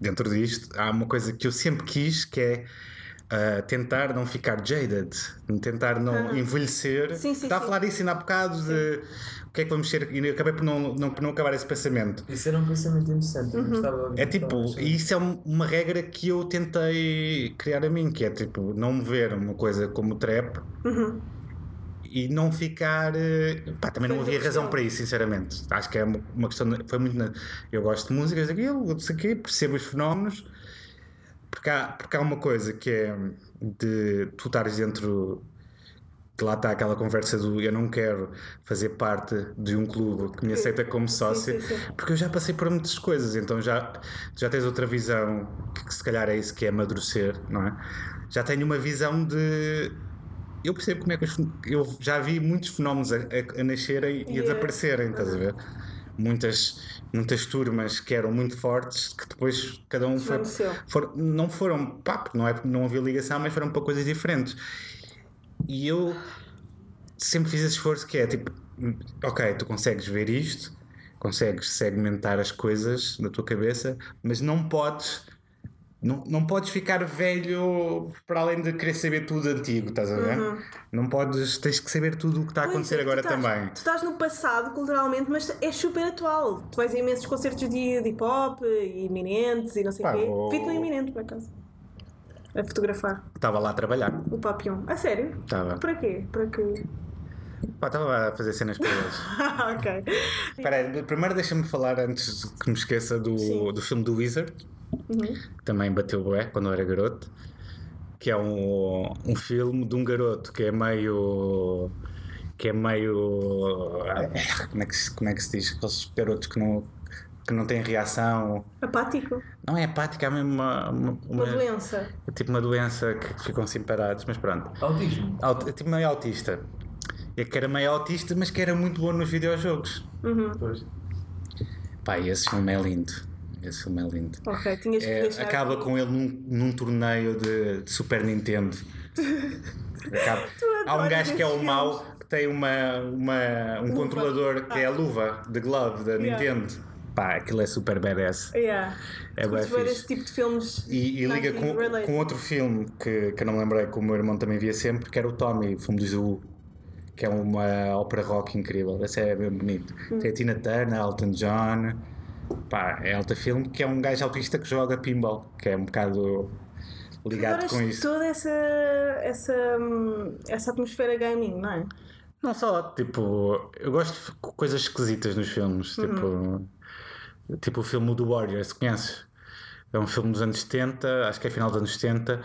Dentro disto, há uma coisa que eu sempre quis que é. ah, tentar não ficar jaded, tentar não envelhecer. Sim, sim, Está a sim. falar isso ainda há bocado de o que é que vamos ser, e acabei por não, não, por não acabar esse pensamento. Isso era um pensamento interessante. De ouvir É tipo, e isso é um- uma regra que eu tentei criar a mim, que é tipo, não ver uma coisa como trap e não ficar. eh, Pá, também não havia razão para isso, sinceramente. Acho que é uma, questão. de- Foi muito. na- eu gosto de músicas daquilo, não sei o quê, percebo os fenómenos, porque há, porque há uma coisa que é de tu estares dentro. Que lá está aquela conversa do eu não quero fazer parte de um clube que me aceita como sócio, sim, sim. porque eu já passei por muitas coisas, então já, já tens outra visão, que, que se calhar é isso que é amadurecer, não é? Já tenho uma visão de. Eu percebo como é que os Eu já vi muitos fenómenos a, a- a nascerem e a desaparecerem, estás a ver? muitas, muitas turmas que eram muito fortes, que depois cada um foi, for- não foram, pá, não, é, não havia ligação, mas foram para coisas diferentes. E eu sempre fiz esse esforço que é tipo, ok, tu consegues ver isto, consegues segmentar as coisas na tua cabeça, mas não podes. Não, não podes ficar velho para além de querer saber tudo antigo, estás a ver? Não podes, tens que saber tudo o que está a acontecer é, agora estás, também. Tu estás no passado, culturalmente, mas é super atual. Tu vais a imensos concertos de, de hip hop e iminentes e não sei o quê. vou- no iminente, por acaso. A fotografar Estava lá a trabalhar. o Papillon. A sério? Estava. Para quê? Para. Pá, Estava a fazer cenas para eles. ok. Espera primeiro deixa-me falar antes que me esqueça do, Sim. do filme do Wizard, Uhum. que também bateu bué quando eu era garoto, que é um, um filme de um garoto que é meio. que é meio. como é que, se- como é que se diz? Aqueles garotos que não, que não têm reação. Apático. Não é apática, é mesmo uma, uma, Uma uma- doença. é tipo uma doença que ficam assim parados, mas pronto. Autismo. Aut- é tipo meio autista. É que era meio autista, mas que era muito bom nos videojogos. Pois. Pá, e esse filme é lindo. Esse filme é lindo. Ok, tinhas que É, acaba com ele num, num torneio de, de Super Nintendo. Há um gajo que é o mau que tem uma, uma, um controlador que é a luva de glove da Ah. Yeah. Nintendo. Pá, aquilo é super badass. Yeah. É ver fixe. esse tipo de filmes. E, e liga com, 90s com outro filme que, que eu não me lembrei, que o meu irmão também via sempre, que era o Tommy, o filme do Zoo, que é uma ópera rock incrível. Esse é bem bonito. Hum. Tem a Tina Turner, Elton John. Pá, é alta filme, que é um gajo autista que joga pinball, que é um bocado ligado com isso. toda essa, essa, essa atmosfera gaming, não é? Não só, tipo, eu gosto de co- coisas esquisitas nos filmes, Uhum. tipo, tipo o filme do Warriors, conheces? É um filme dos anos 70, acho que é final dos anos 70,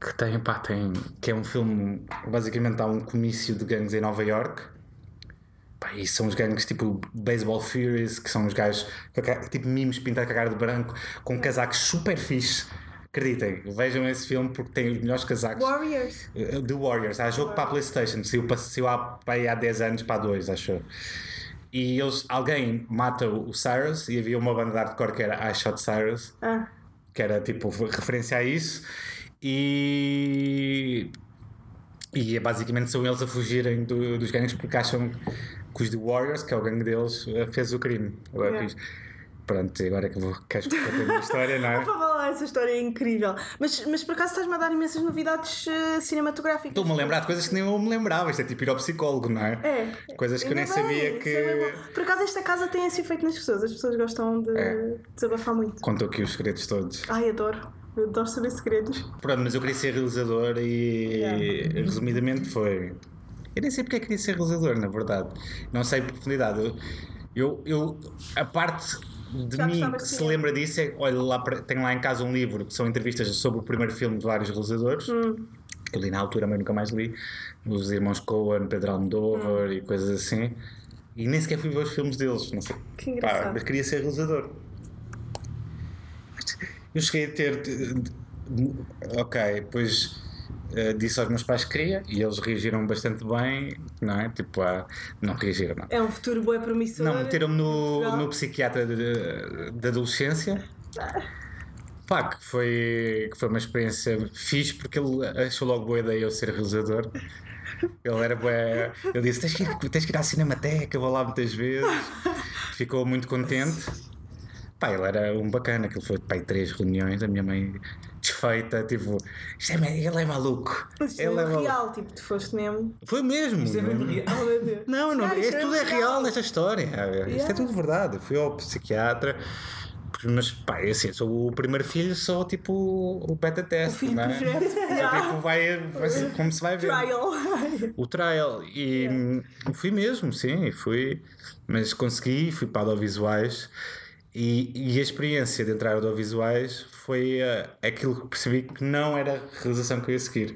que tem, pá, tem, que é um filme, basicamente há um comício de gangues em Nova York, pá, e são os gangues tipo Baseball Furies, que são os gajos, tipo mimos pintados com a cara de branco, com casacos super fixe. Acreditem, vejam esse filme porque tem os melhores casacos. Warriors. The Warriors, há jogo para a Playstation, saiu, para, saiu há, há 10 anos para a 2, acho. E eles, alguém mata o Cyrus e havia uma banda de hardcore que era I Shot Cyrus, Ah, que era tipo referência a isso. E. E é basicamente são eles a fugirem do- dos gangues porque acham que os The Warriors, que é o gangue deles, eh, fez o crime. Agora Yeah. fiz. Pronto, agora que eu vou queres que conte a minha história, não é? para falar, essa história é incrível. Mas, mas por acaso estás-me a dar imensas novidades eh, cinematográficas. Estou-me a lembrar de coisas que nem eu me lembrava. Isto é tipo ir ao psicólogo, não é? É. Coisas que eu nem bem, sabia é que. Por acaso esta casa tem esse efeito nas pessoas. As pessoas gostam de É. desabafar muito. Contou aqui os segredos todos. Ai, adoro. Eu adoro saber segredos. Pronto, mas eu queria ser realizador e Yeah. resumidamente foi. Eu nem sei porque é que queria ser realizador, na verdade. Não sei profundidade. Eu, eu, eu- a parte de Já mim que se lembra disso é, olha lá, tenho lá em casa um livro que são entrevistas sobre o primeiro filme de vários realizadores. Hum. Que eu li na altura, mas nunca mais li. Os irmãos Coen, Pedro Almodóvar Hum. e coisas assim. E nem sequer fui ver os filmes deles, não sei. Que engraçado. Pá, mas queria ser realizador. Eu cheguei a ter. Ok, depois eh, disse aos meus pais que queria e eles reagiram bastante bem, não é? Tipo, ah, não reagiram, não. É um futuro bem promissor. Não, meteram-me no, no psiquiatra de- da adolescência. Pá, que foi, que foi uma experiência fixe porque ele achou logo boa ideia eu ser realizador. Ele era bué. Ele disse: tens que, ir, tens que ir à Cinemateca, vou lá muitas vezes. Ficou muito contente. Pá, ele era um bacana, aquilo foi pá, aí três reuniões, a minha mãe desfeita, tipo, isto é, ele é maluco. Isto é Ele é real, tipo, tu foste mesmo. Foi mesmo. Isto é mesmo real. Não, não, Ah, isto é tudo é real. real nesta história. Isto é Yeah. tudo verdade. Eu fui ao psiquiatra, mas pá, eu assim, sou o primeiro filho, sou tipo o beta teste, filho não é? projeto. Tipo, vai, vai como se vai ver. Trial. O trial. E hum, fui mesmo, sim, fui. Mas consegui, fui para audiovisuais. E, e a experiência de entrar audiovisuais foi eh, aquilo que percebi que não era a realização que eu ia seguir.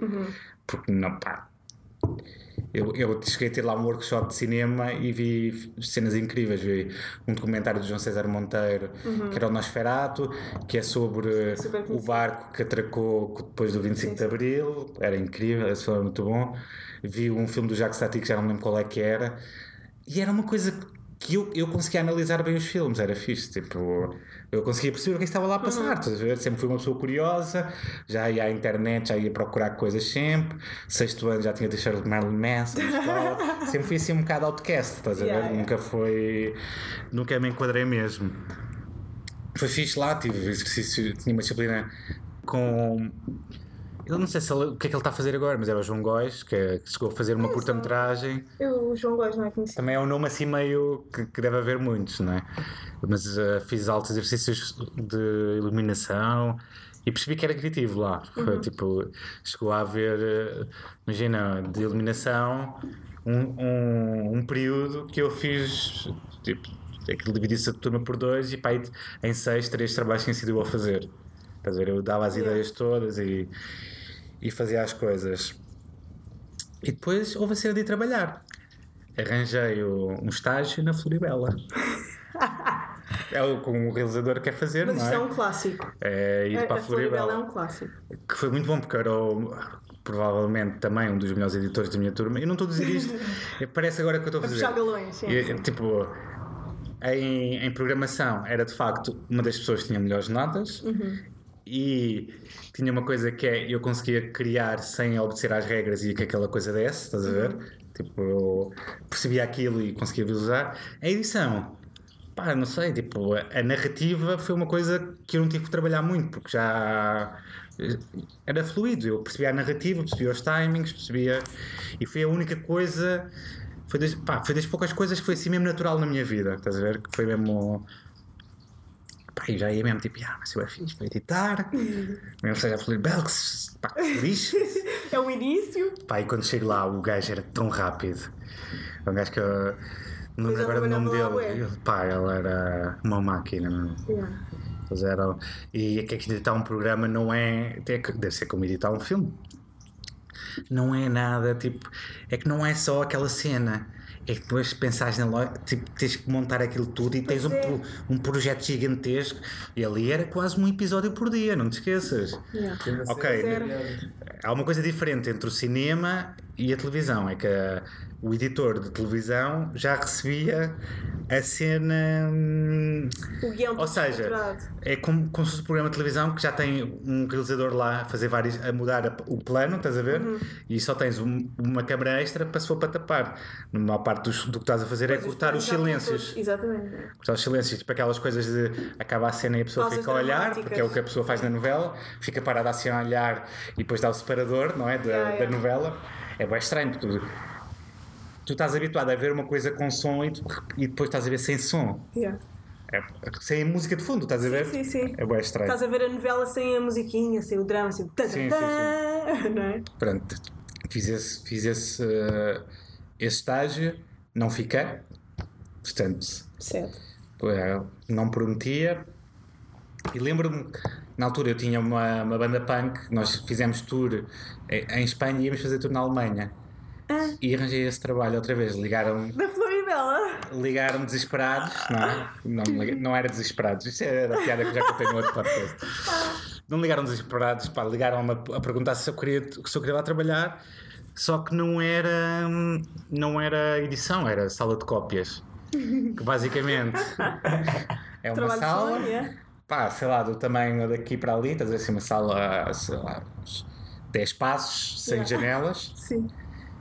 Porque não, pá. Eu, eu cheguei a ter lá um workshop de cinema e vi cenas incríveis. Vi um documentário do João César Monteiro, que era o Nosferato, que é sobre Super o barco que atracou depois do 25 de Abril. Era incrível, esse filme é muito bom. Vi um filme do Jacques Tati que já não lembro qual é que era. E era uma coisa que eu, eu conseguia analisar bem os filmes, era fixe. Tipo, eu conseguia perceber o que estava lá a passar. estás a ver? Sempre fui uma pessoa curiosa, já ia à internet, já ia procurar coisas sempre. Sexto ano já tinha deixado de Marilyn Manson sempre fui assim um bocado outcast, estás a ver? Yeah, yeah. Nunca foi. Nunca me enquadrei mesmo. Foi fixe lá, tive exercício, tinha uma disciplina com. Eu não sei se ele- o que é que ele está a fazer agora, mas era o João Góis, que, é- que chegou a fazer uma curta-metragem. Eu, o João Góes não é conhecido. Também é um nome assim meio que, que deve haver muitos, não é? Mas eh, fiz altos exercícios de iluminação e percebi que era criativo lá. Foi tipo, chegou a haver, eh, imagina, de iluminação, um, um, um período que eu fiz, tipo, aquilo dividia-se a turma por dois e pá, em seis, três trabalhos tinha sido eu a fazer. Estás a ver? Eu dava as ideias todas e, e fazia as coisas. E depois houve a cena de ir trabalhar. Arranjei um estágio na Floribela. é o que um realizador quer fazer, Mas não isto é? é um clássico. É ir A, para a a Floribela Floribela. é um clássico. Que foi muito bom porque era o- provavelmente também um dos melhores editores da minha turma. Eu não estou a dizer isto, é- parece agora que eu estou a A fazer. puxar galões, sim. E, tipo, em, em programação era de facto uma das pessoas que tinha melhores notas Uhum. E tinha uma coisa que é eu conseguia criar sem obedecer às regras e que aquela coisa desse, estás a ver? Uhum. Tipo, eu percebia aquilo e conseguia visualizar. A edição, pá, não sei, tipo, a, a narrativa foi uma coisa que eu não tive que trabalhar muito porque já era fluido. Eu percebia a narrativa, percebia os timings, percebia. E foi a única coisa. Foi das, pá, foi das poucas coisas que foi assim mesmo natural na minha vida, estás a ver? Que foi mesmo. Pá, e já ia mesmo tipo, ah, mas eu é fixe, vou editar, mesmo seja que se- pá, lixe. É o início. Pá, e quando chego lá, o gajo era tão rápido. É um gajo que eu. Não já agora do nome dele. Ele, pá, ele era uma máquina, meu. Yeah. Eles eram. E é que editar um programa não é. é Deve ser como editar um filme. Não é nada tipo. É que não é só aquela cena. É que depois pensares na loja, tipo, tens que montar aquilo tudo e tens um, é. um projeto gigantesco. E ali era quase um episódio por dia, não te esqueças. Yeah. Ok, Há uma coisa diferente entre o cinema e a televisão, é que a- o editor de televisão já recebia a cena. hum, O guião Ou seja, estruturado. é como, como se fosse um programa de televisão que já tem um realizador lá a fazer vários, a mudar a- o plano, estás a ver? Uhum. E só tens um- uma câmera extra para se for para tapar. Numa parte dos- do, que estás a fazer é Pois, cortar os silêncios. Exatamente. Cortar os silêncios, tipo aquelas coisas de acaba a cena e a pessoa Pausas fica a olhar, porque é o que a pessoa faz na novela, fica parada assim a olhar e depois dá o separador, não é? Da, Yeah, da yeah. novela. É bem estranho, porque tu, tu estás habituado a ver uma coisa com som e, tu- e depois estás a ver sem som. Yeah. É, sem música de fundo, estás a ver? Sim, sim. É bem estranho. Estás a ver a novela sem a musiquinha, sem o drama, sem o tã, tã, Sim, sim, não é? Pronto, fiz esse, fiz esse, eh, esse estágio, não fiquei, portanto, Certo. eh, não prometia. E lembro-me, na altura eu tinha uma, uma banda punk, nós fizemos tour em, em Espanha íamos fazer tour na Alemanha. Ah. E arranjei esse trabalho outra vez. Ligaram-me Da Floribela. ligaram desesperados, não é? Não, liga- não era desesperados, isto era a piada que já contei no outro podcast. Não ligaram desesperados, pá, ligaram-me a, perguntar se eu, queria, se eu queria lá trabalhar, só que não era, não era edição, era sala de cópias. Que basicamente é uma Trabalho sala, é? pá, sei lá, do tamanho daqui para ali, estás a ver assim, uma sala, sei lá, uns 10 passos, sem Yeah. janelas, Sim.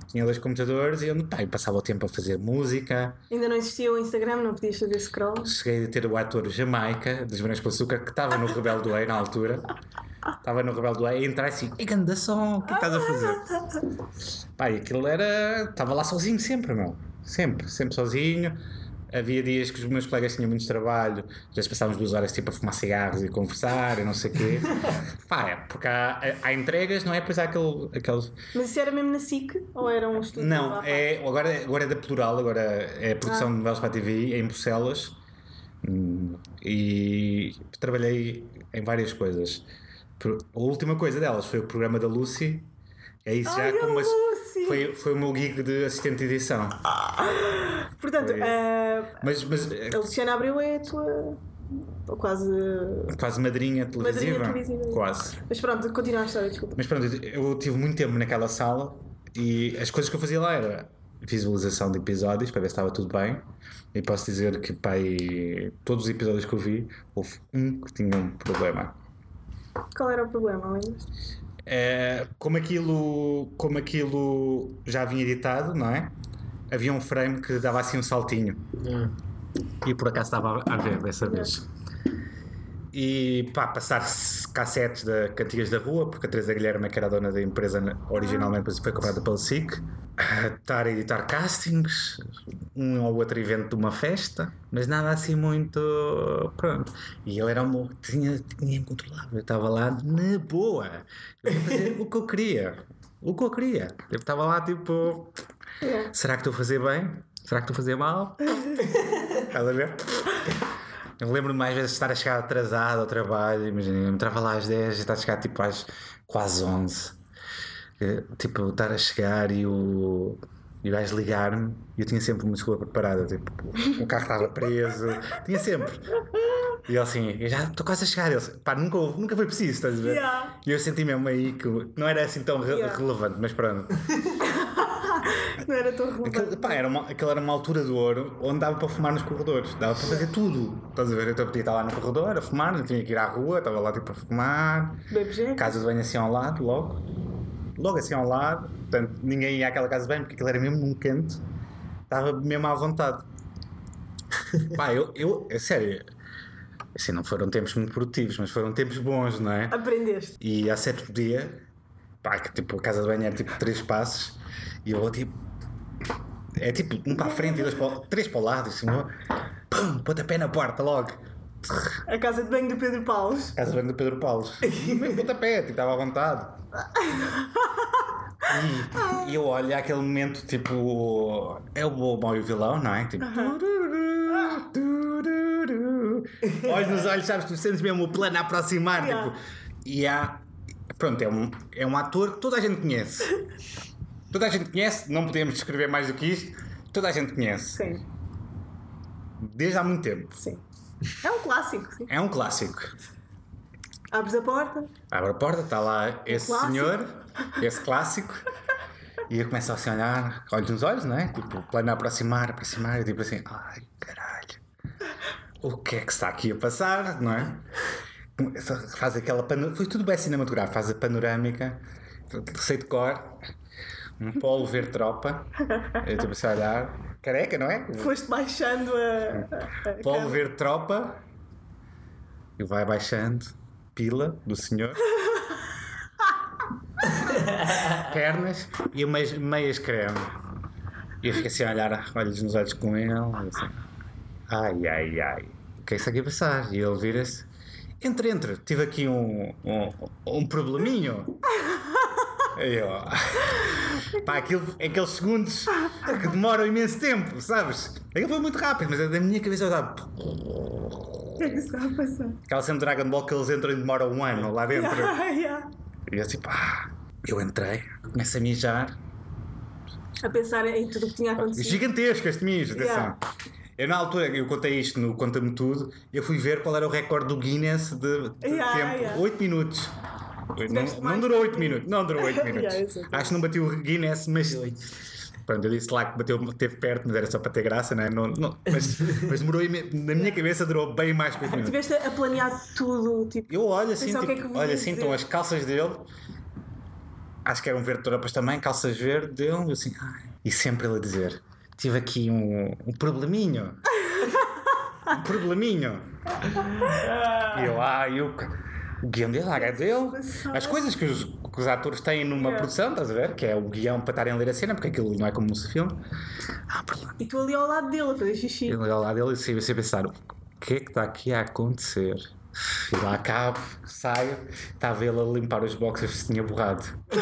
tinha dois computadores e eu, pá, eu passava o tempo a fazer música. Ainda não existia o Instagram, não podias fazer scroll. Cheguei a ter o ator Jamaica, dos Verões com Açúcar, que estava no Rebelde do Way na altura. Estava no Rebelde do Way e entrar assim, e ganda som, o que estás a fazer? Pá, e aquilo era. Estava lá sozinho sempre, meu. Sempre, sempre sozinho. Havia dias que os meus colegas tinham muito trabalho, às vezes passávamos duas horas tipo a fumar cigarros e conversar e não sei o quê. Pá, é, porque há, há entregas, não é? Pois há aquele, aquele Mas isso era mesmo na SIC? Ou era um estúdio? não, é, agora, agora é da Plural, agora é a produção Ah. de novelas para a TV em Bucelas Hum, e trabalhei em várias coisas. A última coisa delas foi o programa da Lucy. É isso Ai, já a como foi, foi o meu gig de assistente de edição. Portanto, Foi. a, Mas, mas eh, a Luciana Abreu é a tua. ou quase. quase madrinha televisiva. televisiva. Quase. Mas pronto, continua a história, desculpa. Mas pronto, eu tive muito tempo naquela sala e as coisas que eu fazia lá era visualização de episódios para ver se estava tudo bem. E posso dizer que pai, todos os episódios que eu vi, houve um que tinha um problema. Qual era o problema, lembras? É, como, aquilo, como aquilo já vinha editado, não é? Havia um frame que dava assim um saltinho. Ah, E por acaso estava a ver dessa vez. E pá, passar cassetes da Cantigas da Rua, porque a Teresa Guilherme, que era a dona da empresa na- originalmente, depois foi comprada pela SIC. Estar a editar castings, um ou outro evento de uma festa, mas nada assim muito. Pronto. E ele era um. Tinha, tinha controlado. Eu estava lá na boa. Eu ia fazer o que eu queria. O que eu queria. Eu estava lá tipo. Será que estou a fazer bem? Será que estou a fazer mal? Estás a ver? Eu lembro-me mais vezes de estar a chegar atrasado ao trabalho, imagina, eu entrava lá às 10 e estar a chegar tipo às quase 11. Eh, Tipo, estar a chegar e o. E gajo ligar-me e eu tinha sempre uma desculpa preparada, tipo, o carro estava preso, tinha sempre. E ele assim, eu já estou quase a chegar. Ele, assim, pá, nunca, nunca foi preciso, estás a ver? Yeah. E eu senti mesmo aí que não era assim tão re- Yeah. relevante, mas pronto. Não era tão relevante. Aquilo, pá, era uma, aquela era uma altura do ouro onde dava para fumar nos corredores, dava para fazer tudo. Estás a ver? Então eu podia estar lá no corredor a fumar, não tinha que ir à rua, estava lá tipo a fumar, casa de banho assim ao lado, logo, logo assim ao lado, portanto ninguém ia àquela casa de banho porque aquilo era mesmo num canto, estava mesmo à vontade. Pá, eu, eu, é sério, assim, não foram tempos muito produtivos, mas foram tempos bons, não é? Aprendeste. E há certo dia, pá, que tipo, a casa de banho era tipo três passos e eu vou tipo. É tipo um para a frente e dois para o, três para o lado, assim, pum, pontapé na porta logo. A casa de banho do Pedro Paulo. Casa de banho do Pedro Paulo. Mesmo pontapé, tipo, estava à vontade. E, e eu olho aquele momento, tipo, é o bom mau e o vilão, não é? Tipo, olhos nos olhos, sabes? Tu sentes mesmo o plano a aproximar. Yeah. Tipo, e há, pronto, é um, é um ator que toda a gente conhece. Toda a gente conhece, não podemos descrever mais do que isto. Toda a gente conhece, Sim, desde há muito tempo. sim. É um clássico, sim. É um clássico. Abres a porta, Abre a porta, está lá esse clássico. senhor, esse clássico, e eu começo assim a olhar, olhos nos olhos, não é? Tipo, plano a aproximar, aproximar, e tipo assim, ai caralho, o que é que está aqui a passar, não é? Faz aquela panorâmica, foi tudo bem cinematográfico, faz a panorâmica, sei de cor, um polo ver tropa, eu assim a olhar, careca, não é? foste baixando a. a, Polo ver tropa, e vai baixando, pila do senhor. pernas e umas meias creme. E eu fico assim a olhar, olhos nos olhos com ele, assim, ai, ai, ai, o que é isso aqui a passar? E ele vira-se, entre, entre, tive aqui um, um, um probleminho. E eu, pá, aquilo, aqueles segundos que demoram imenso tempo, sabes? Aquilo foi muito rápido, mas da minha cabeça eu estava. O que é que está a passar? Aquela cena Dragon Ball que eles entram e demoram um ano lá dentro. Yeah, yeah. E eu assim, pá, eu entrei, começo a mijar. A pensar em tudo o que tinha acontecido. Gigantesco este mijo, atenção. Yeah. Eu na altura, eu contei isto no Conta-me Tudo, eu fui ver qual era o recorde do Guinness de, de Yeah, tempo. yeah. 8 minutos. Não, Tiveste não durou tempo. 8 minutos, não durou 8 minutos. Yeah, sei. Acho que não bateu o Guinness, mas. Pronto, eu disse lá que bateu, teve perto, mas era só para ter graça, não é? Não, não- mas, mas demorou, na minha cabeça durou bem mais que 8 minutos. Estiveste a planear tudo, tipo. Eu olho assim, é tipo, olho ia assim, estão as calças dele, acho que eram verde tropas também, calças verde dele, eu assim, ai. e sempre ele a dizer: tive aqui um, um probleminho. um probleminho. E eu, ah, eu, guião dele, a dele, as coisas que os, que os atores têm numa Yeah. produção, estás a ver? Que é o guião para estarem a ler a cena, porque aquilo não é como se filme. Ah. E tu ali ao lado dele a fazer xixi. Eu olho lá dele e sei pensar: o que é que está aqui a acontecer? E lá acabo, saio, estava ele a limpar os boxers que se tinha borrado.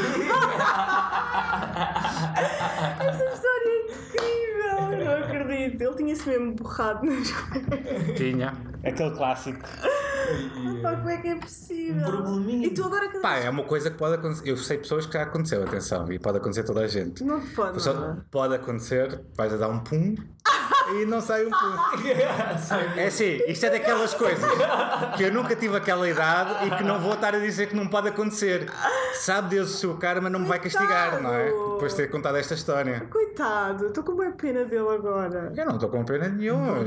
Essa história é incrível! Não acredito. Ele tinha-se mesmo borrado nas coisas. Tinha. Aquele clássico. Pá, como é que é possível? Um probleminha. E tu agora que. Pá, é uma coisa que pode acontecer. Eu sei pessoas que já aconteceu, atenção, e pode acontecer a toda a gente. Não pode. Só é? pode acontecer, vais a dar um pum e não sai um pum. É assim, isto é daquelas coisas que eu nunca tive aquela idade e que não vou estar a dizer que não pode acontecer. Sabe Deus o seu karma não me vai castigar, não é? Depois de ter contado esta história. Coitado, estou com uma pena dele agora. Eu não estou com pena nenhuma.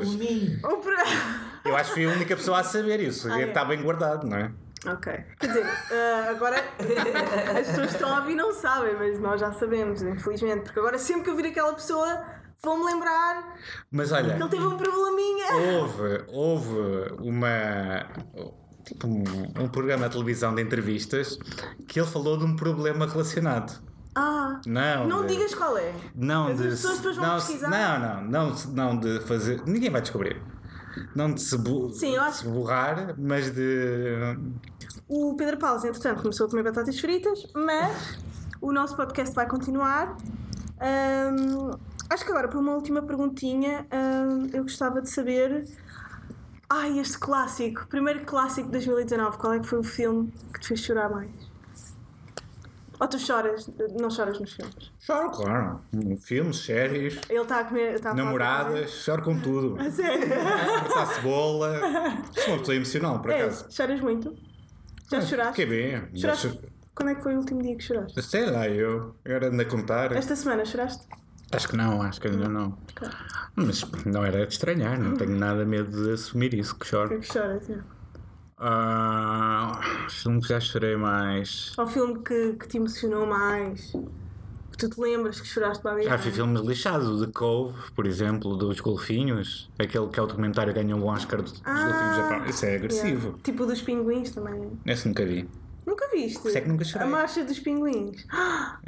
Eu acho que fui a única pessoa a saber isso. Ah, é? Está bem guardado, não é? Ok. Quer dizer, ah, agora as pessoas que estão a ouvir não sabem, mas nós já sabemos, infelizmente. Porque agora sempre que eu vir aquela pessoa, vou-me lembrar Mas olha, ele teve um probleminha. houve, houve uma. Tipo um, um programa de televisão de entrevistas que ele falou de um problema relacionado. Ah, Não. não de- digas qual é. Não As de. pessoas depois vão não, pesquisar. não, não, não, não de fazer. Ninguém vai descobrir. Não de se, bu- Sim, de se borrar, mas de. O Pedro Paulo, entretanto, começou a comer batatas fritas, mas o nosso podcast vai continuar. Ahm, acho que agora, por uma última perguntinha, ahm, eu gostava de saber. Ai, este clássico, primeiro clássico de 2019, qual é que foi o filme que te fez chorar mais? Ou tu choras, não choras nos filmes? Choro, claro. Filmes, séries, Ele está a comer. Está a namoradas, choro com tudo. A sério? Cortar cebola. Sou uma pessoa emocional, por É, acaso. choras muito? Já choraste? Que bem. Choraste? cho- Quando é que foi o último dia que choraste? Sei lá, eu. Agora ando a contar. Esta semana choraste? Acho que não, acho que ainda não. Mas não era de estranhar, não tenho nada medo de assumir isso, que choro. que choras? é? Ah, filme que já chorei mais. Ou filme que, que te emocionou mais? Que tu te lembras que choraste para Já vi filmes lixados, o The Cove, por exemplo, dos golfinhos, aquele que é o documentário que ganhou o Oscar dos Ah, golfinhos. Isso é agressivo. Yeah. Tipo dos pinguins também. Esse nunca vi. Nunca viste? Isso é que nunca chorei. A marcha dos pinguins.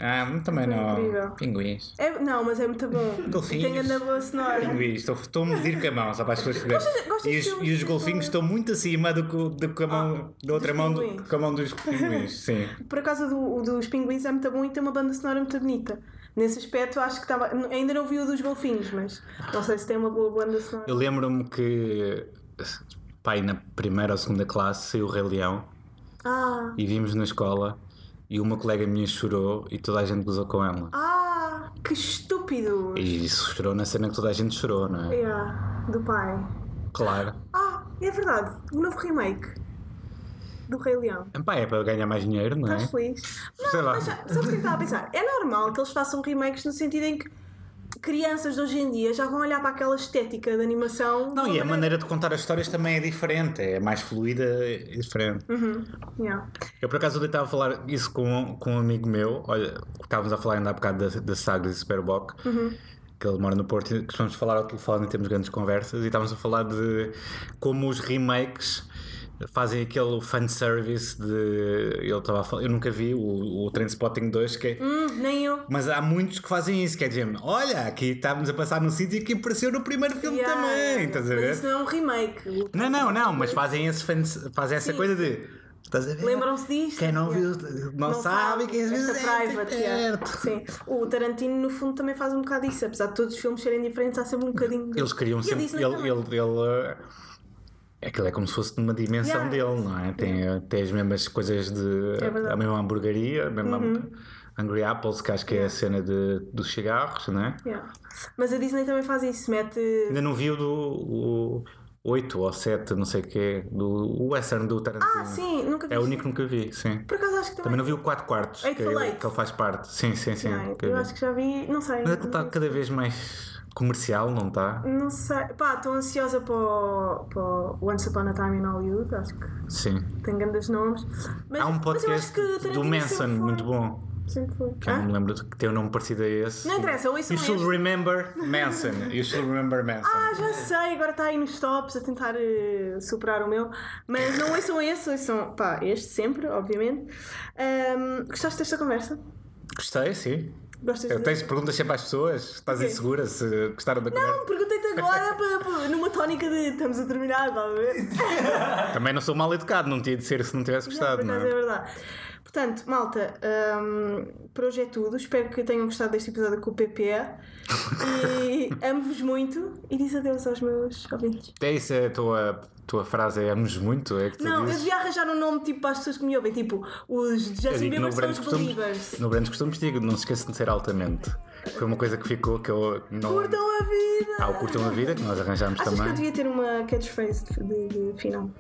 Ah, também não. incrível. Pinguins. É, não, mas é muito bom. Golfinhos. Tem grande boa sonora. Pinguins, estou, estou a medir com a mão, só para as pessoas. Gostas- gostas E os, e os golfinhos estão muito acima do que, do a mão, da outra mão, do, com a mão dos pinguins. Sim. Por acaso do, dos pinguins é muito bom e tem uma banda sonora muito bonita. Nesse aspecto acho que estava. Ainda não vi o dos golfinhos, mas não sei se tem uma boa banda sonora. Eu lembro-me que, pai, na primeira ou segunda classe saiu o Rei Leão Ah, e vimos na escola e uma colega minha chorou e toda a gente gozou com ela. ah, que estúpido! E isso chorou na cena que toda a gente chorou, não é? Yeah, do pai. Claro. Ah, é verdade. O novo remake do Rei Leão. Pá, é para ganhar mais dinheiro, não é? Estás feliz? Sei lá. Mas sabes o que eu estava a pensar? É normal que eles façam remakes no sentido em que crianças de hoje em dia já vão olhar para aquela estética de animação. Não, de e a maneira de contar as histórias também é diferente, é mais fluida e diferente. Yeah. Eu por acaso estava a falar isso com, com um amigo meu, olha, estávamos a falar ainda há bocado da, da Sagres e Superboc, que ele mora no Porto, e costumamos falar ao telefone e temos grandes conversas, e estávamos a falar de como os remakes fazem aquele fanservice de. Ele estava eu nunca vi o, o Trainspotting 2, que é. Hum, nem eu. Mas há muitos que fazem isso, quer dizer, olha, aqui estávamos a passar num sítio que apareceu no primeiro filme Yeah, também, yeah. estás a Mas ver? isso não é um remake. Não, não, não, mas fazem, esse fans, fazem essa Sim. coisa de. Lembram-se disto? Quem não Yeah. viu, não, sabe, quem viu é private, yeah. perto. Sim. O Tarantino, no fundo, também faz um bocado isso. Apesar de todos os filmes serem diferentes, há sempre um bocadinho. Eles queriam sempre. Ele, ele, ele, Aquilo é como se fosse numa dimensão Yeah. dele, não é? Tem, tem as mesmas coisas de. É. Uhum. a mesma hamburgueria, a mesma Hungry Apples, que acho que é a cena de, dos cigarros, não é? Yeah. Mas a Disney também faz isso. Mete. Ainda não vi o do. O 8 ou 7, não sei o quê, do western do Tarantino. Ah, sim, nunca vi. É o único que nunca vi, sim. Por acaso acho que Também também. não vi o 4 quartos, que, é- que ele faz parte. Sim, sim, sim. Não, eu acho que já vi. Não sei. Mas aquilo está cada vez mais comercial, não está? Não sei. Pá, estou ansiosa para o, para o Once Upon a Time in Hollywood. Acho que Sim. tem grandes nomes. Mas, Há um podcast do Manson muito bom. Sempre foi. Que eu não me lembro de que tem um nome parecido a esse. Não interessa, ouçam You should este. remember Manson. You should remember Manson. Ah, já sei, agora está aí nos tops a tentar eh, superar o meu. Mas não ouçam esse, ouçam, pá, este sempre, obviamente. Ahm, gostaste desta conversa? Gostei, sim. Gostas Eu de... tens perguntas sempre às pessoas? Estás insegura se gostaram da conversa? Não, perguntei-te agora para, para- numa tónica de estamos a terminar, está a ver? Também não sou mal educado, não tinha de ser se não tivesse gostado, não acaso é é? verdade. Portanto, malta, ahm, por hoje é tudo. Espero que tenham gostado deste episódio com o PPE. E amo-vos muito. E diz adeus aos meus ouvintes. É isso, estou a, tua frase é amos muito, é que tu Não, eu dizes. devia arranjar um nome tipo para as pessoas que me ouvem, tipo, os Eu Justin Bieber são os Costumes, Believers. no Grandes Costumes digo, não se esqueçam de ser altamente. Foi uma coisa que ficou que eu não. Curtam a vida! Ah, o Curtam a Vida, que nós arranjámos Achas que também. eu devia ter uma catchphrase de, de- de final?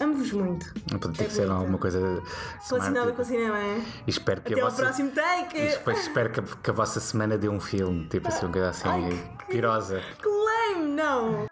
Amo-vos muito. Não pode ter É que ser alguma coisa. Relacionada semântica. com o cinema, é? E espero que Até a ao vossa. próximo e take! depois espero que a, que a vossa semana dê um filme, tipo assim, uma coisa assim, Ai, que- pirosa. Que lame! Não!